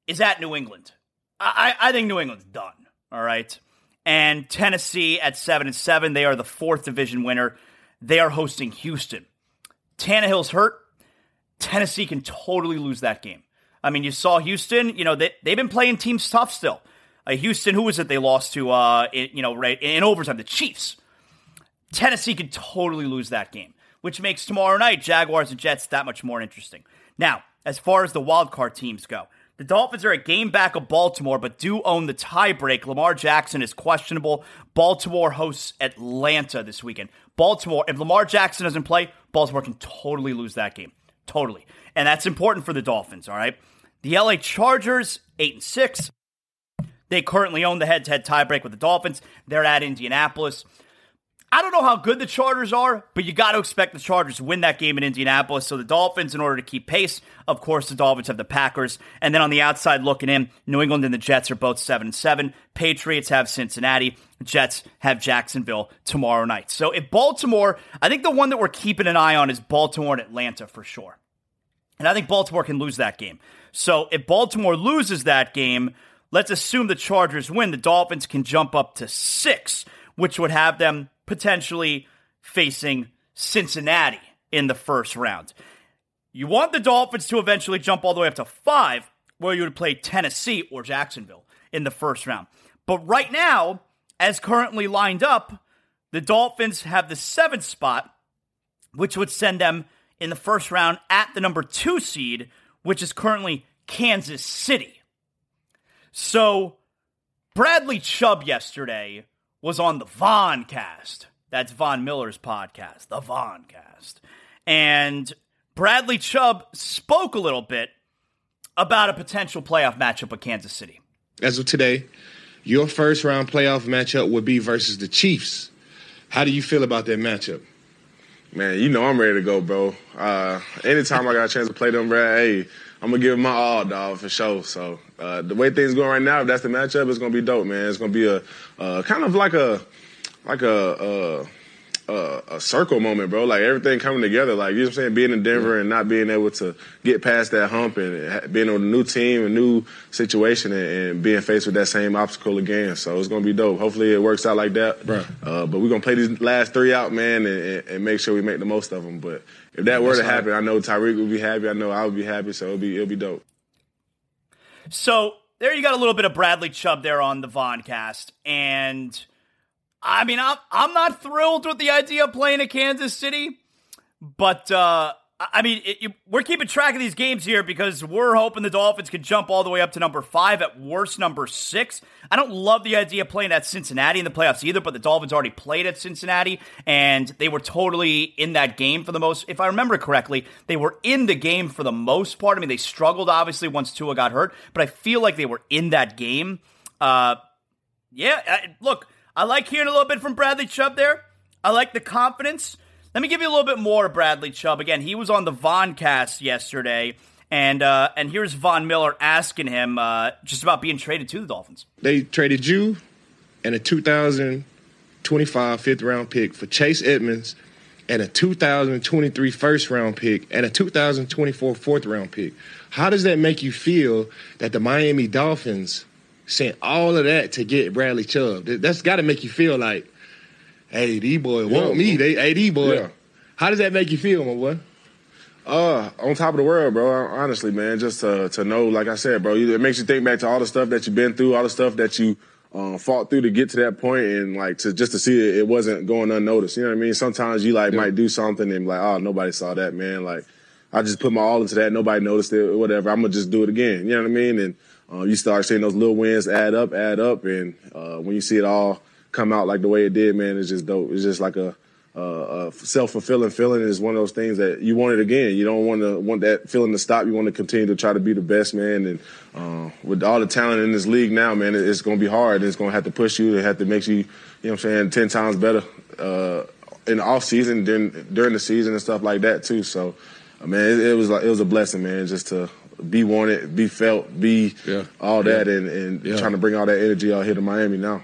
is at New England. I, I think New England's done. All right. And Tennessee at seven and seven, they are the fourth division winner. They are hosting Houston. Tannehill's hurt. Tennessee can totally lose that game. I mean, you saw Houston. You know they they've been playing teams tough still. Uh, Houston, who was it they lost to? Uh, in, you know, right in overtime, the Chiefs. Tennessee could totally lose that game, which makes tomorrow night Jaguars and Jets that much more interesting. Now, as far as the wild card teams go, the Dolphins are a game back of Baltimore, but do own the tiebreak. Lamar Jackson is questionable. Baltimore hosts Atlanta this weekend. Baltimore, if Lamar Jackson doesn't play, Baltimore can totally lose that game. Totally. And that's important for the Dolphins, all right? The LA Chargers, 8 and 6. They currently own the head to head tiebreak with the Dolphins. They're at Indianapolis. I don't know how good the Chargers are, but you got to expect the Chargers to win that game in Indianapolis. So the Dolphins, in order to keep pace, of course, the Dolphins have the Packers, and then on the outside looking in, New England and the Jets are both seven and seven. Patriots have Cincinnati. Jets have Jacksonville tomorrow night. So if Baltimore, I think the one that we're keeping an eye on is Baltimore and Atlanta for sure. And I think Baltimore can lose that game. So if Baltimore loses that game, let's assume the Chargers win. The Dolphins can jump up to six, which would have them potentially facing Cincinnati in the first round. You want the Dolphins to eventually jump all the way up to five, where you would play Tennessee or Jacksonville in the first round. But right now, as currently lined up, the Dolphins have the seventh spot, which would send them in the first round at the number two seed, which is currently Kansas City. So, Bradley Chubb yesterday was on the Voncast. That's Von Miller's podcast, the Voncast. And Bradley Chubb spoke a little bit about a potential playoff matchup with Kansas City. As of today, your first round playoff matchup would be versus the Chiefs. How do you feel about that matchup? Man, you know I'm ready to go, bro. Uh, anytime I got a chance to play them, bro, hey, I'm gonna give them my all, dog, for sure. So uh, the way things going right now, if that's the matchup, it's gonna be dope, man. It's gonna be a uh, kind of like a like a, a, a circle moment, bro. Like everything coming together. Like you know what I'm saying, being in Denver and not being able to get past that hump and being on a new team, a new situation, and, and, being faced with that same obstacle again. So it's gonna be dope. Hopefully it works out like that. Uh, but we're gonna play these last three out, man, and, and, make sure we make the most of them. But if that were to happen, I know Tyreek would be happy. I know I would be happy. So it'll be it'll be dope. So there you got a little bit of Bradley Chubb there on the Voncast, and I mean I'm I'm not thrilled with the idea of playing at Kansas City, but uh, I mean, it, you, we're keeping track of these games here because we're hoping the Dolphins can jump all the way up to number five, at worst, number six. I don't love the idea of playing at Cincinnati in the playoffs either, but the Dolphins already played at Cincinnati and they were totally in that game for the most. If I remember correctly, they were in the game for the most part. I mean, they struggled obviously once Tua got hurt, but I feel like they were in that game. Uh, yeah, I, look, I like hearing a little bit from Bradley Chubb there. I like the confidence. Let me give you a little bit more Bradley Chubb. Again, he was on the Voncast yesterday, and uh, and here's Von Miller asking him uh, just about being traded to the Dolphins. They traded you and a 2025 fifth round pick for Chase Edmonds and a 2023 first round pick and a 2024 fourth round pick. How does that make you feel that the Miami Dolphins sent all of that to get Bradley Chubb? That's got to make you feel like hey, boys yeah, want me. They, hey, these boys. Yeah. How does that make you feel, my boy? Uh, on top of the world, bro. Honestly, man, just to, to know, like I said, bro, it makes you think back to all the stuff that you've been through, all the stuff that you um, fought through to get to that point, and like to just to see it, it wasn't going unnoticed. You know what I mean? Sometimes you like yeah. might do something and like, oh, nobody saw that, man. Like, I just put my all into that. Nobody noticed it, or whatever. I'm gonna just do it again. You know what I mean? And uh, you start seeing those little wins add up, add up, and uh, when you see it all come out like the way it did, man, it's just dope. It's just like a, a self fulfilling feeling. It's one of those things that you want it again. You don't want to want that feeling to stop. You want to continue to try to be the best, man. And uh, with all the talent in this league now, man, it's going to be hard. It's going to have to push you. It have to make you, you know, what I'm saying, ten times better uh, in the off season, during during the season and stuff like that too. So, I mean, it, it was like it was a blessing, man, just to be wanted, be felt, be yeah. all that, yeah. and, and yeah. trying to bring all that energy out here to Miami now.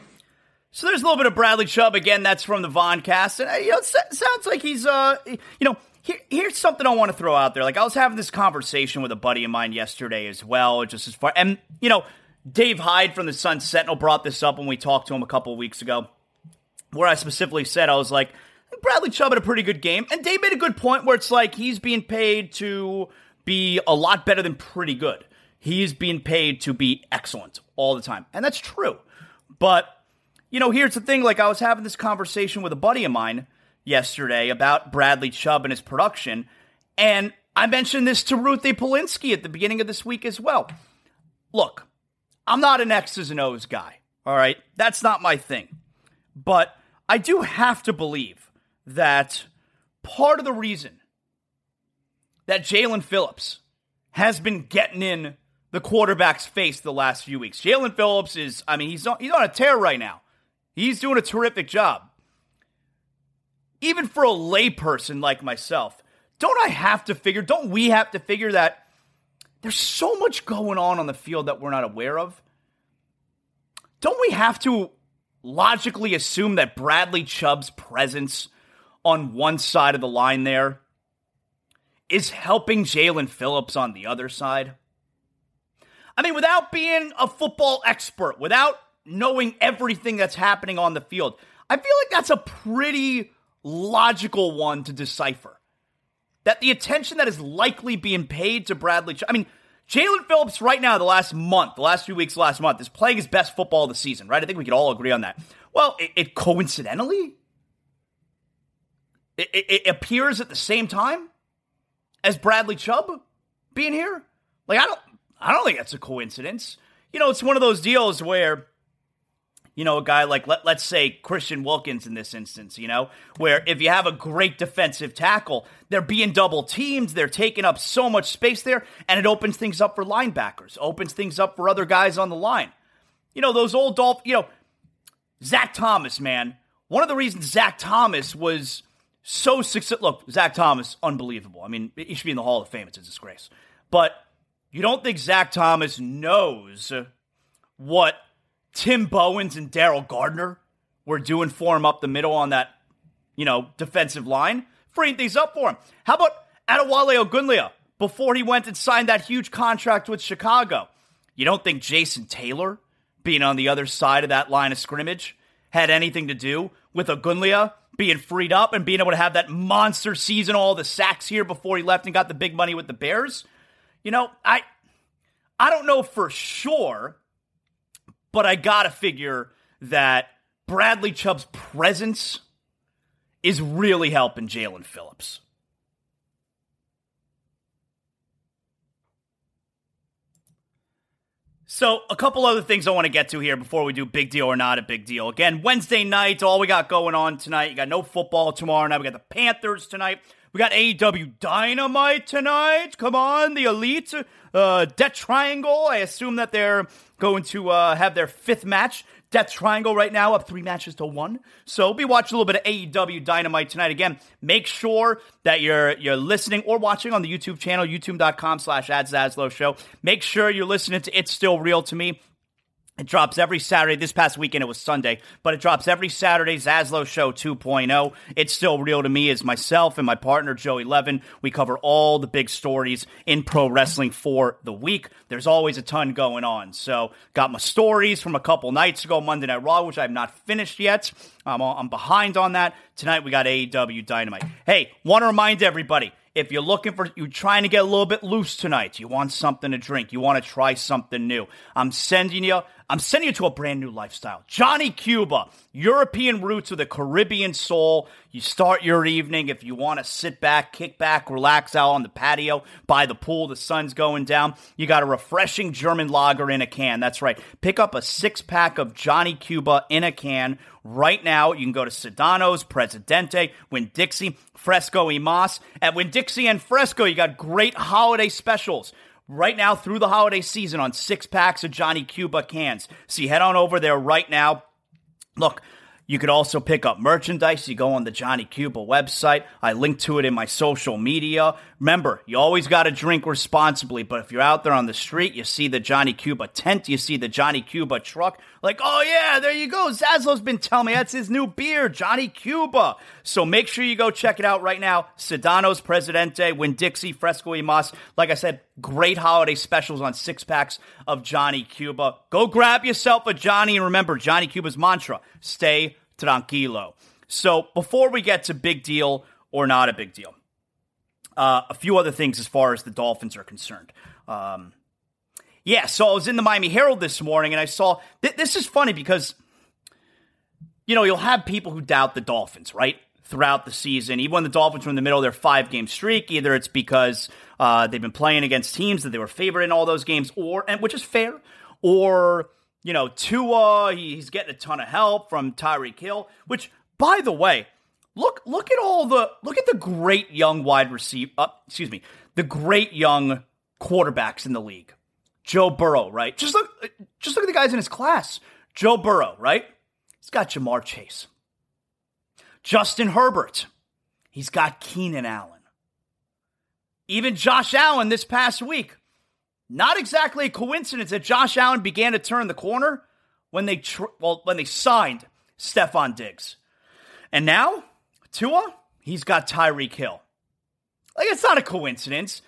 So there's a little bit of Bradley Chubb again. That's from the Voncast, and uh, you know, it sounds like he's uh, you know, here, here's something I want to throw out there. Like I was having this conversation with a buddy of mine yesterday as well, just as far, and you know, Dave Hyde from the Sun Sentinel brought this up when we talked to him a couple weeks ago, where I specifically said I was like, Bradley Chubb had a pretty good game, and Dave made a good point where it's like he's being paid to be a lot better than pretty good. He's being paid to be excellent all the time. And that's true. But, you know, here's the thing like, I was having this conversation with a buddy of mine yesterday about Bradley Chubb and his production. And I mentioned this to Ruthie Polinsky at the beginning of this week as well. Look, I'm not an X's and O's guy. All right. That's not my thing. But I do have to believe that part of the reason that Jaelan Phillips has been getting in the quarterback's face the last few weeks. Jaelan Phillips is, I mean, he's on, he's on a tear right now. He's doing a terrific job. Even for a layperson like myself, don't I have to figure, don't we have to figure that there's so much going on on the field that we're not aware of? Don't we have to logically assume that Bradley Chubb's presence on one side of the line there is helping Jaelan Phillips on the other side? I mean, without being a football expert, without knowing everything that's happening on the field, I feel like that's a pretty logical one to decipher. That the attention that is likely being paid to Bradley, I mean, Jaelan Phillips right now, the last month, the last few weeks, last month, is playing his best football of the season, right? I think we could all agree on that. Well, it, it coincidentally, it, it appears at the same time as Bradley Chubb being here? Like I don't I don't think that's a coincidence. You know, it's one of those deals where you know, a guy like let, let's say Christian Wilkins in this instance, you know, where if you have a great defensive tackle, they're being double teamed, they're taking up so much space there, and it opens things up for linebackers, opens things up for other guys on the line. You know, those old Dolph, you know, Zach Thomas, man. One of the reasons Zach Thomas was so successful. Look, Zach Thomas, unbelievable. I mean, he should be in the Hall of Fame. It's a disgrace. But you don't think Zach Thomas knows what Tim Bowens and Daryl Gardner were doing for him up the middle on that, you know, defensive line? Freeing things up for him. How about Adewale Ogunleye before he went and signed that huge contract with Chicago? You don't think Jason Taylor being on the other side of that line of scrimmage had anything to do with Ogunleye being freed up and being able to have that monster season, all the sacks here before he left and got the big money with the Bears. You know, I I don't know for sure, but I gotta figure that Bradley Chubb's presence is really helping Jaelan Phillips. So, a couple other things I want to get to here before we do big deal or not a big deal. Again, Wednesday night, all we got going on tonight. You got no football tomorrow night. We got the Panthers tonight. We got AEW Dynamite tonight. Come on, the Elite uh, Death Triangle. I assume that they're going to uh, have their fifth match Death Triangle right now up three matches to one. So be watching a little bit of AEW Dynamite tonight. Again, make sure that you're you're listening or watching on the YouTube channel, youtube.com slash at Show. Make sure you're listening to It's Still Real to Me. It drops every Saturday. This past weekend it was Sunday, but it drops every Saturday. Zaslow Show 2.0. It's still real to me as myself and my partner Joey Levin. We cover all the big stories in pro wrestling for the week. There's always a ton going on. So got my stories from a couple nights ago, Monday Night Raw, which I have not finished yet. I'm, I'm behind on that. Tonight we got AEW Dynamite. Hey, want to remind everybody if you're looking for, you're trying to get a little bit loose tonight, you want something to drink, you want to try something new, I'm sending you I'm sending you to a brand new lifestyle. Johnny Cuba, European roots with a Caribbean soul. You start your evening if you want to sit back, kick back, relax out on the patio by the pool. The sun's going down. You got a refreshing German lager in a can. That's right. Pick up a six pack of Johnny Cuba in a can right now. You can go to Sedano's, Presidente, Winn Dixie, Fresco y Mas. At Winn Dixie and Fresco, you got great holiday specials right now through the holiday season on six packs of Johnny Cuba cans. You head on over there right now. Look, you could also pick up merchandise. You go on the Johnny Cuba website. I link to it in my social media. Remember, you always got to drink responsibly, but if you're out there on the street, you see the Johnny Cuba tent, you see the Johnny Cuba truck, like, oh yeah, there you go. Zaslow's been telling me that's his new beer, Johnny Cuba. So make sure you go check it out right now. Sedano's Presidente, Winn Dixie, Fresco y Mas. Like I said, great holiday specials on six packs of Johnny Cuba. Go grab yourself a Johnny, and remember Johnny Cuba's mantra stay tranquilo. So before we get to big deal or not a big deal, uh, a few other things as far as the Dolphins are concerned. Um, yeah, so I was in the Miami Herald this morning and I saw th- this is funny because you know you'll have people who doubt the Dolphins, right? Throughout the season, even when the Dolphins were in the middle of their five game streak, either it's because uh, they've been playing against teams that they were favored in all those games, or and which is fair, or you know, Tua, he's getting a ton of help from Tyreek Hill, which, by the way, look look at all the look at the great young wide receiver. Uh, excuse me, the great young quarterbacks in the league. Joe Burrow, right? Just look, just look at the guys in his class. Joe Burrow, right? He's got Ja'Marr Chase. Justin Herbert. He's got Keenan Allen. Even Josh Allen this past week not exactly a coincidence that Josh Allen began to turn the corner when they tr- well when they signed Stefon Diggs. And now, Tua, he's got Tyreek Hill. Like it's not a coincidence.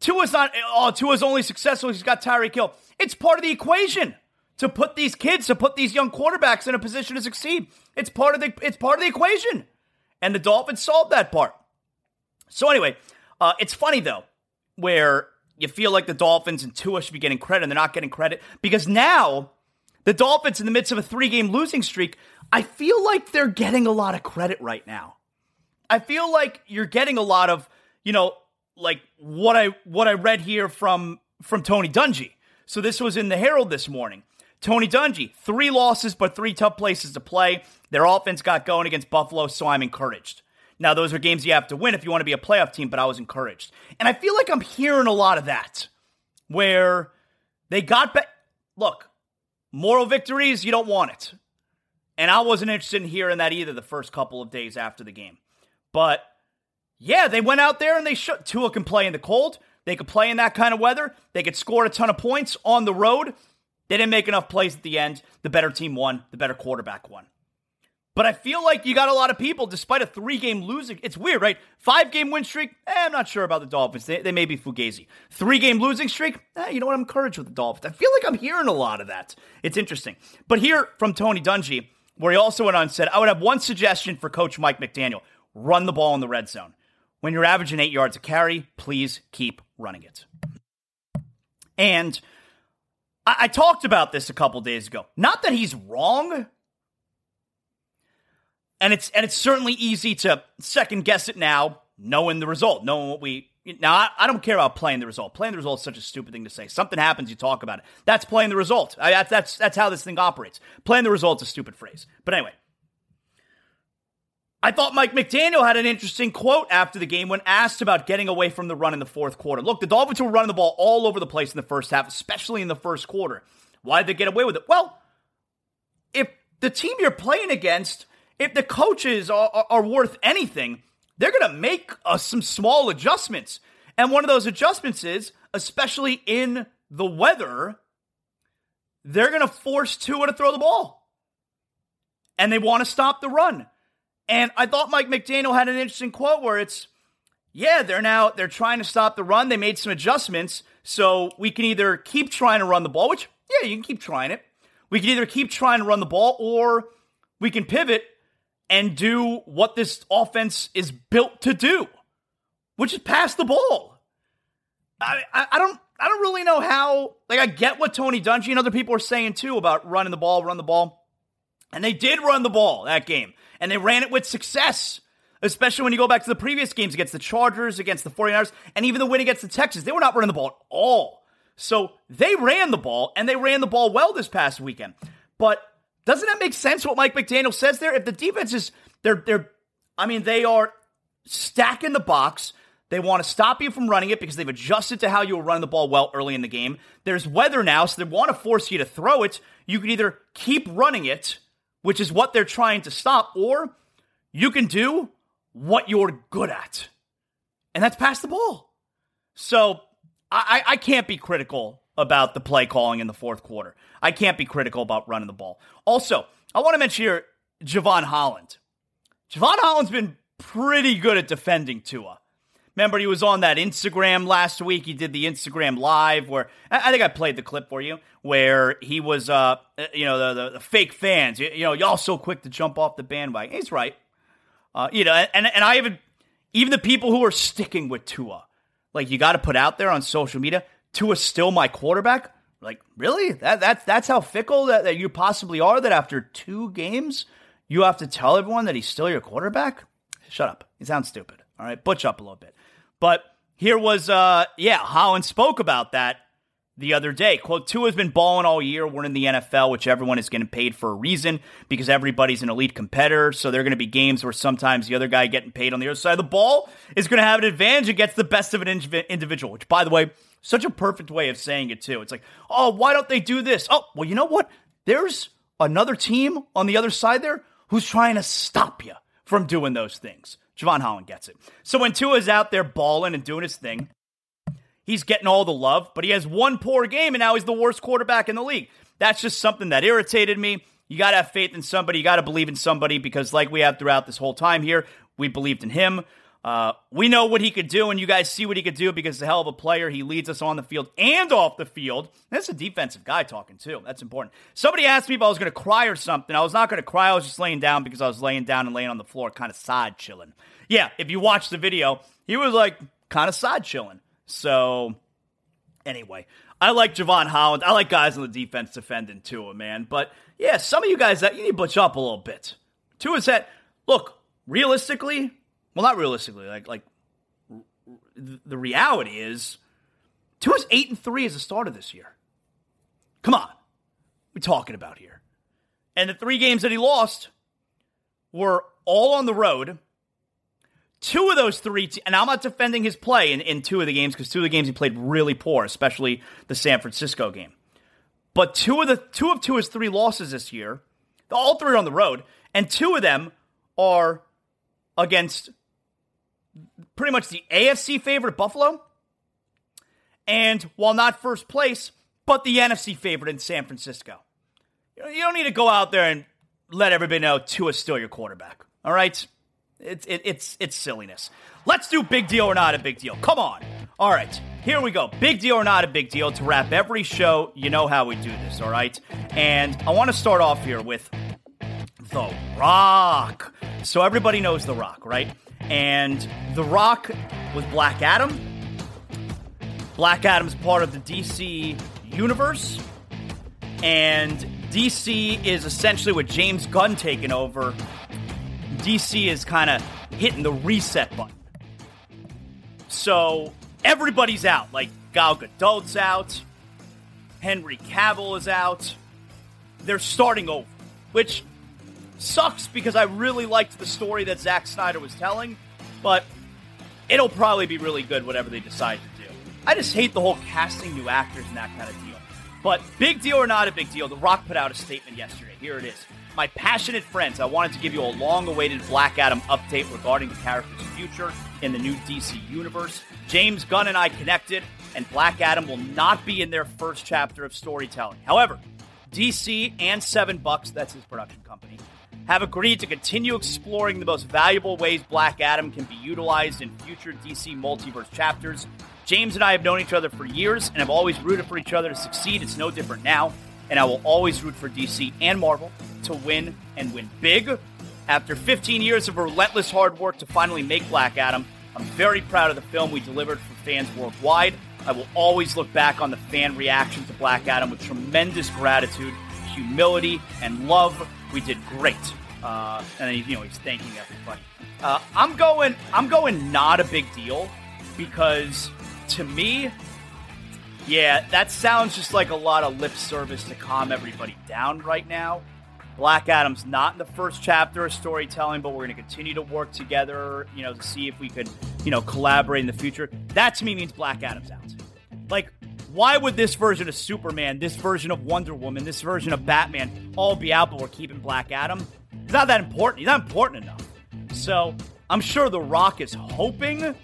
Tua's not oh, Tua's only successful he's got Tyreek Hill. It's part of the equation to put these kids, to put these young quarterbacks in a position to succeed. It's part of the it's part of the equation. And the Dolphins solved that part. So anyway, uh, it's funny though, where you feel like the Dolphins and Tua should be getting credit, and they're not getting credit because now the Dolphins, in the midst of a three game losing streak, I feel like they're getting a lot of credit right now. I feel like you're getting a lot of, you know, like what I what I read here from from Tony Dungy. So this was in the Herald this morning. Tony Dungy, three losses but three tough places to play. Their offense got going against Buffalo, so I'm encouraged. Now, those are games you have to win if you want to be a playoff team, but I was encouraged. And I feel like I'm hearing a lot of that where they got back. Look, moral victories, you don't want it. And I wasn't interested in hearing that either the first couple of days after the game. But yeah, they went out there and they shut. Tua can play in the cold. They could play in that kind of weather. They could score a ton of points on the road. They didn't make enough plays at the end. The better team won. The better quarterback won. But I feel like you got a lot of people, despite a three game losing. It's weird, right? Five game win streak, eh, I'm not sure about the Dolphins. They, they may be fugazi. Three game losing streak, eh, you know what? I'm encouraged with the Dolphins. I feel like I'm hearing a lot of that. It's interesting. But here from Tony Dungy, where he also went on and said, I would have one suggestion for Coach Mike McDaniel run the ball in the red zone. When you're averaging eight yards a carry, please keep running it. And I, I talked about this a couple days ago. Not that he's wrong and it's and it's certainly easy to second guess it now, knowing the result, knowing what we. Now I, I don't care about playing the result. Playing the result is such a stupid thing to say. Something happens, you talk about it. That's playing the result. I, that's that's that's how this thing operates. Playing the result is a stupid phrase. But anyway, I thought Mike McDaniel had an interesting quote after the game when asked about getting away from the run in the fourth quarter. Look, the Dolphins were running the ball all over the place in the first half, especially in the first quarter. Why did they get away with it? Well, if the team you're playing against if the coaches are, are, are worth anything, they're going to make uh, some small adjustments. And one of those adjustments is, especially in the weather, they're going to force Tua to throw the ball. And they want to stop the run. And I thought Mike McDaniel had an interesting quote where it's, yeah, they're now they're trying to stop the run. They made some adjustments, so we can either keep trying to run the ball, which yeah, you can keep trying it. We can either keep trying to run the ball or we can pivot and do what this offense is built to do, which is pass the ball. I, I, I don't I don't really know how. Like, I get what Tony Dungy and other people are saying too about running the ball, run the ball. And they did run the ball that game, and they ran it with success, especially when you go back to the previous games against the Chargers, against the 49ers, and even the win against the Texans. They were not running the ball at all. So they ran the ball, and they ran the ball well this past weekend. But doesn't that make sense what Mike McDaniel says there? If the defense is, they're, they're, I mean, they are stacking the box. They want to stop you from running it because they've adjusted to how you were running the ball well early in the game. There's weather now, so they want to force you to throw it. You can either keep running it which is what they're trying to stop, or you can do what you're good at, and that's pass the ball. So I, I can't be critical about the play calling in the fourth quarter. I can't be critical about running the ball. Also, I want to mention here Jevon Holland. Jevon Holland's been pretty good at defending Tua. Remember, he was on that Instagram last week. He did the Instagram live where I think I played the clip for you, where he was, uh, you know, the, the, the fake fans. You, you, know, y'all so quick to jump off the bandwagon. He's right. Uh, you know, and and I even even the people who are sticking with Tua, like you got to put out there on social media, Tua's still my quarterback. Like, really? That that's that's how fickle that, that you possibly are. That after two games, you have to tell everyone that he's still your quarterback. Shut up. You sound stupid. All right, butch up a little bit. But here was, uh, yeah, Holland spoke about that the other day. Quote, Tua has been balling all year. We're in the NFL, which everyone is getting paid for a reason because everybody's an elite competitor. So there are going to be games where sometimes the other guy getting paid on the other side of the ball is going to have an advantage against the best of an individual, which, by the way, such a perfect way of saying it, too. It's like, oh, why don't they do this? Oh, well, you know what? There's another team on the other side there who's trying to stop you from doing those things. Jevon Holland gets it. So when Tua's out there balling and doing his thing, he's getting all the love, but he has one poor game and now he's the worst quarterback in the league. That's just something that irritated me. You got to have faith in somebody. You got to believe in somebody because, like we have throughout this whole time here, we believed in him. Uh, we know what he could do, and you guys see what he could do because he's a hell of a player. He leads us on the field and off the field. That's a defensive guy talking, too. That's important. Somebody asked me if I was going to cry or something. I was not going to cry. I was just laying down because I was laying down and laying on the floor, kind of side chilling. Yeah, if you watch the video, he was like kind of side chilling. So, anyway, I like Jevon Holland. I like guys on the defense defending Tua, man. But yeah, some of you guys that you need to butch up a little bit. Tua's that look realistically well, not realistically. Like like the reality is, Tua's eight and three as a starter this year. Come on, we're talking about here. And the three games that he lost were all on the road. Two of those three, te- and I'm not defending his play in, in two of the games because two of the games he played really poor, especially the San Francisco game. But two of the two of Tua's three losses this year, all three are on the road, and two of them are against pretty much the AFC favorite, Buffalo. And while not first place, but the NFC favorite in San Francisco. You don't need to go out there and let everybody know Tua's still your quarterback. All right? It's, it, it's, it's silliness. Let's do big deal or not a big deal. Come on. All right, here we go. Big deal or not a big deal. To wrap every show, you know how we do this, all right? And I want to start off here with The Rock. So everybody knows The Rock, right? And The Rock with Black Adam. Black Adam's part of the DC universe. And DC is essentially with James Gunn taking over. DC is kind of hitting the reset button. So everybody's out. Like Gal Gadot's out. Henry Cavill is out. They're starting over, which Sucks because I really liked the story that Zack Snyder was telling, but it'll probably be really good whatever they decide to do. I just hate the whole casting new actors and that kind of deal. But big deal or not a big deal, The Rock put out a statement yesterday. Here it is. My passionate friends, I wanted to give you a long awaited Black Adam update regarding the character's future in the new DC universe. James Gunn and I connected, and Black Adam will not be in their first chapter of storytelling. However, DC and Seven Bucks, that's his production company, have agreed to continue exploring the most valuable ways Black Adam can be utilized in future DC multiverse chapters. James and I have known each other for years and have always rooted for each other to succeed. It's no different now, and I will always root for DC and Marvel to win and win big. After 15 years of relentless hard work to finally make Black Adam, I'm very proud of the film we delivered for fans worldwide. I will always look back on the fan reaction to Black Adam with tremendous gratitude, humility, and love. We did great. Uh, and then, you know, he's thanking everybody. Uh, I'm going. I'm going. Not a big deal because to me, yeah, that sounds just like a lot of lip service to calm everybody down right now. Black Adam's not in the first chapter of storytelling, but we're going to continue to work together, you know, to see if we could, you know, collaborate in the future. That to me means Black Adam's out. Like, why would this version of Superman, this version of Wonder Woman, this version of Batman all be out, but we're keeping Black Adam? He's not that important. He's not important enough. So I'm sure The Rock is hoping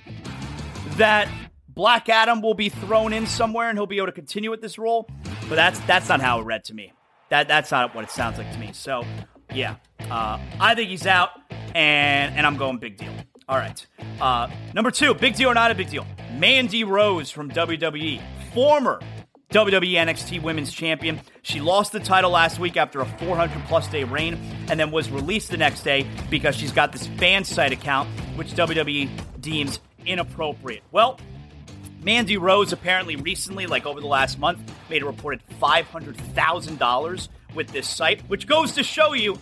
that Black Adam will be thrown in somewhere and he'll be able to continue with this role. But that's that's not how it read to me. That that's not what it sounds like to me. So yeah, uh, I think he's out, and and I'm going big deal. All right. Uh, number two, big deal or not a big deal? Mandy Rose from WWE, former WWE NXT Women's Champion. She lost the title last week after a 400 plus day reign and then was released the next day because she's got this fan site account, which WWE deems inappropriate. Well, Mandy Rose apparently recently, like over the last month, made a reported $500,000 with this site, which goes to show you,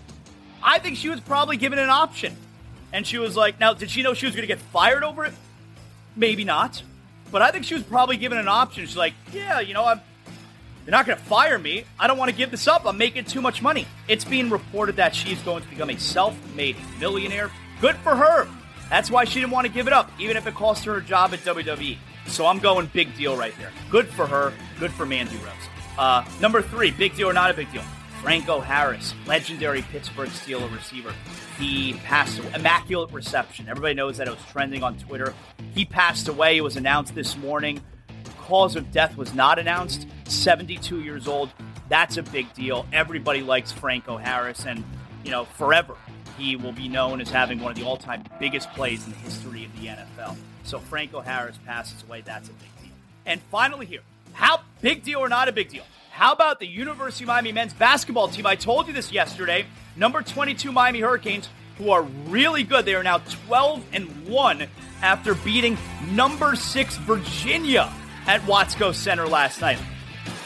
I think she was probably given an option. And she was like, now, did she know she was going to get fired over it? Maybe not. But I think she was probably given an option. She's like, yeah, you know, I'm. They're not going to fire me. I don't want to give this up. I'm making too much money. It's being reported that she's going to become a self-made millionaire. Good for her. That's why she didn't want to give it up, even if it cost her her job at WWE. So I'm going big deal right there. Good for her. Good for Mandy Rose. Uh, number three, big deal or not a big deal? Franco Harris, legendary Pittsburgh Steelers receiver. He passed away. Immaculate reception. Everybody knows that it was trending on Twitter. He passed away. It was announced this morning. Cause of death was not announced. 72 years old. That's a big deal. Everybody likes Franco Harris, and you know, forever he will be known as having one of the all-time biggest plays in the history of the NFL. So Franco Harris passes away. That's a big deal. And finally, here, how big deal or not a big deal? How about the University of Miami men's basketball team? I told you this yesterday. Number 22 Miami Hurricanes, who are really good. They are now 12 and 1 after beating number 6 Virginia at Watsco Center last night.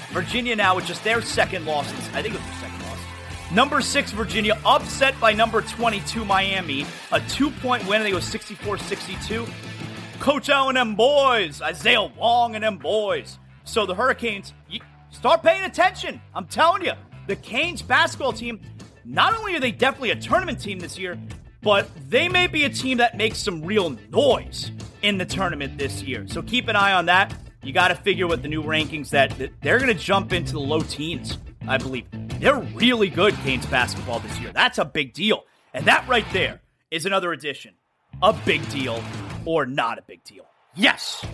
Virginia now with just their second loss. I think it was their second loss. Number 6 Virginia upset by number 22 Miami. A two-point win. I think it was 64-62. Coach O and them boys. Isaiah Wong and them boys. So the Hurricanes, start paying attention. I'm telling you, the Canes basketball team, not only are they definitely a tournament team this year, but they may be a team that makes some real noise in the tournament this year. So keep an eye on that. You got to figure with the new rankings that, they're going to jump into the low teens, I believe. They're really good, Canes basketball this year. That's a big deal. And that right there is another addition. A big deal or not a big deal. Yes!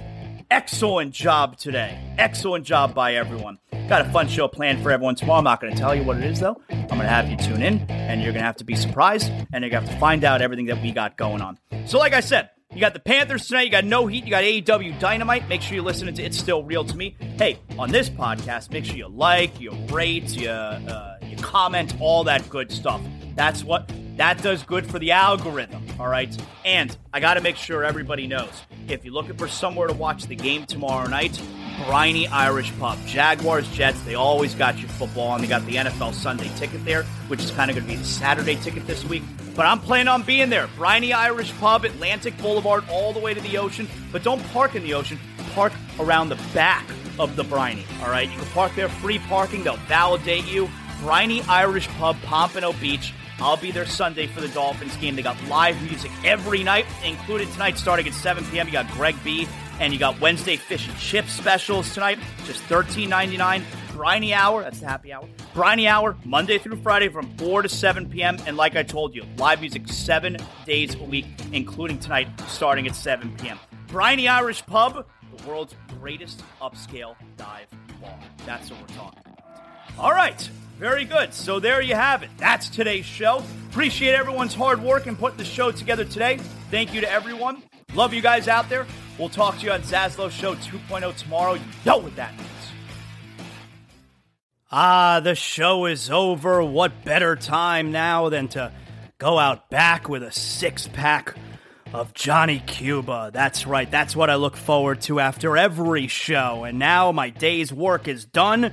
Excellent job today. Excellent job by everyone. Got a fun show planned for everyone tomorrow. I'm not going to tell you what it is, though. I'm going to have you tune in, and you're going to have to be surprised, and you're going to have to find out everything that we got going on. So, like I said, you got the Panthers tonight. You got No Heat. You got AEW Dynamite. Make sure you listen to It's Still Real to Me. Hey, on this podcast, make sure you like, you rate, you, uh, you comment, all that good stuff. That's what that does good for the algorithm. All right. And I got to make sure everybody knows if you're looking for somewhere to watch the game tomorrow night, Briny Irish Pub. Jaguars, Jets, they always got you football, and they got the NFL Sunday ticket there, which is kind of going to be the Saturday ticket this week. But I'm planning on being there. Briny Irish Pub, Atlantic Boulevard, all the way to the ocean. But don't park in the ocean, park around the back of the Briny. All right. You can park there, free parking, they'll validate you. Briny Irish Pub, Pompano Beach. I'll be there Sunday for the Dolphins game. They got live music every night, included tonight starting at 7 p.m. You got Greg B. And you got Wednesday fish and chip specials tonight, just $13.99. Briny Hour, that's the happy hour. Briny Hour, Monday through Friday from 4 to 7 p.m. And like I told you, live music seven days a week, including tonight, starting at 7 p.m. Briny Irish Pub, the world's greatest upscale dive bar. That's what we're talking. All right, very good. So there you have it. That's today's show. Appreciate everyone's hard work in putting the show together today. Thank you to everyone. Love you guys out there. We'll talk to you on Zaslow Show 2.0 tomorrow. You know what that means. Ah, the show is over. What better time now than to go out back with a six pack of Johnny Cuba. That's right, that's what I look forward to after every show. And now my day's work is done.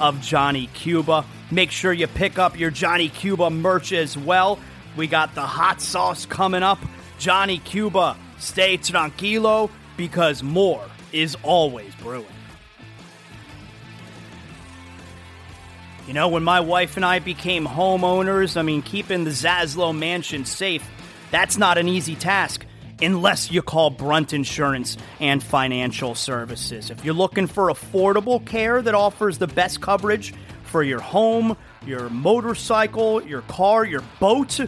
of Johnny Cuba. Make sure you pick up your Johnny Cuba merch as well. We got the hot sauce coming up. Johnny Cuba, stay tranquilo because more is always brewing. You know, when my wife and I became homeowners, I mean, keeping the Zaslow mansion safe, that's not an easy task unless you call Brunt Insurance and Financial Services. If you're looking for affordable care that offers the best coverage for your home, your motorcycle, your car, your boat,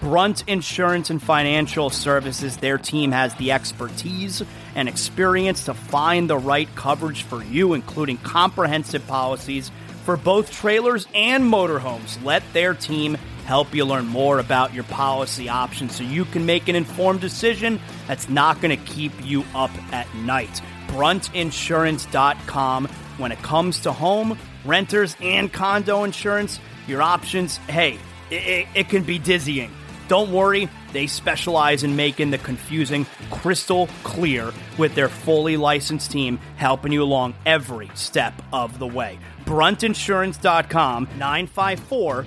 Brunt Insurance and Financial Services, their team has the expertise and experience to find the right coverage for you, including comprehensive policies for both trailers and motorhomes. Let their team help you learn more about your policy options so you can make an informed decision that's not going to keep you up at night. Bruntinsurance.com. When it comes to home, renters, and condo insurance, your options, hey, it, it, it can be dizzying. Don't worry, they specialize in making the confusing crystal clear with their fully licensed team helping you along every step of the way. Bruntinsurance.com 954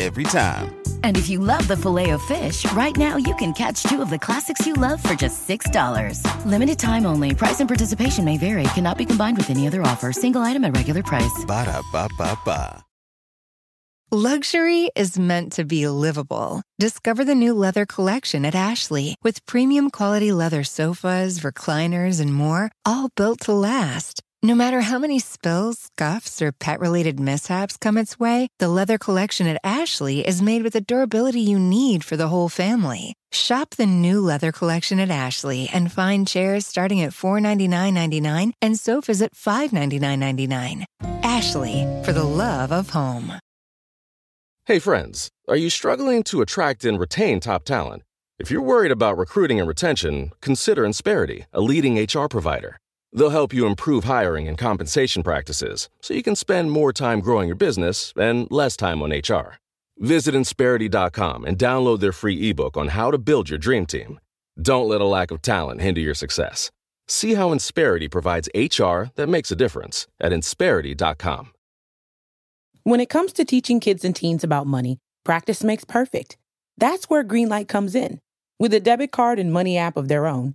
Every time. And if you love the filet of fish, right now you can catch two of the classics you love for just $6. Limited time only. Price and participation may vary. Cannot be combined with any other offer. Single item at regular price. Ba da ba ba ba. Luxury is meant to be livable. Discover the new leather collection at Ashley with premium quality leather sofas, recliners, and more, all built to last. No matter how many spills, scuffs, or pet related mishaps come its way, the leather collection at Ashley is made with the durability you need for the whole family. Shop the new leather collection at Ashley and find chairs starting at $499.99 and sofas at $599.99. Ashley, for the love of home. Hey, friends, are you struggling to attract and retain top talent? If you're worried about recruiting and retention, consider Insperity, a leading HR provider. They'll help you improve hiring and compensation practices so you can spend more time growing your business and less time on HR. Visit Insperity.com and download their free ebook on how to build your dream team. Don't let a lack of talent hinder your success. See how Insperity provides HR that makes a difference at Insperity.com. When it comes to teaching kids and teens about money, practice makes perfect. That's where Greenlight comes in. With a debit card and money app of their own,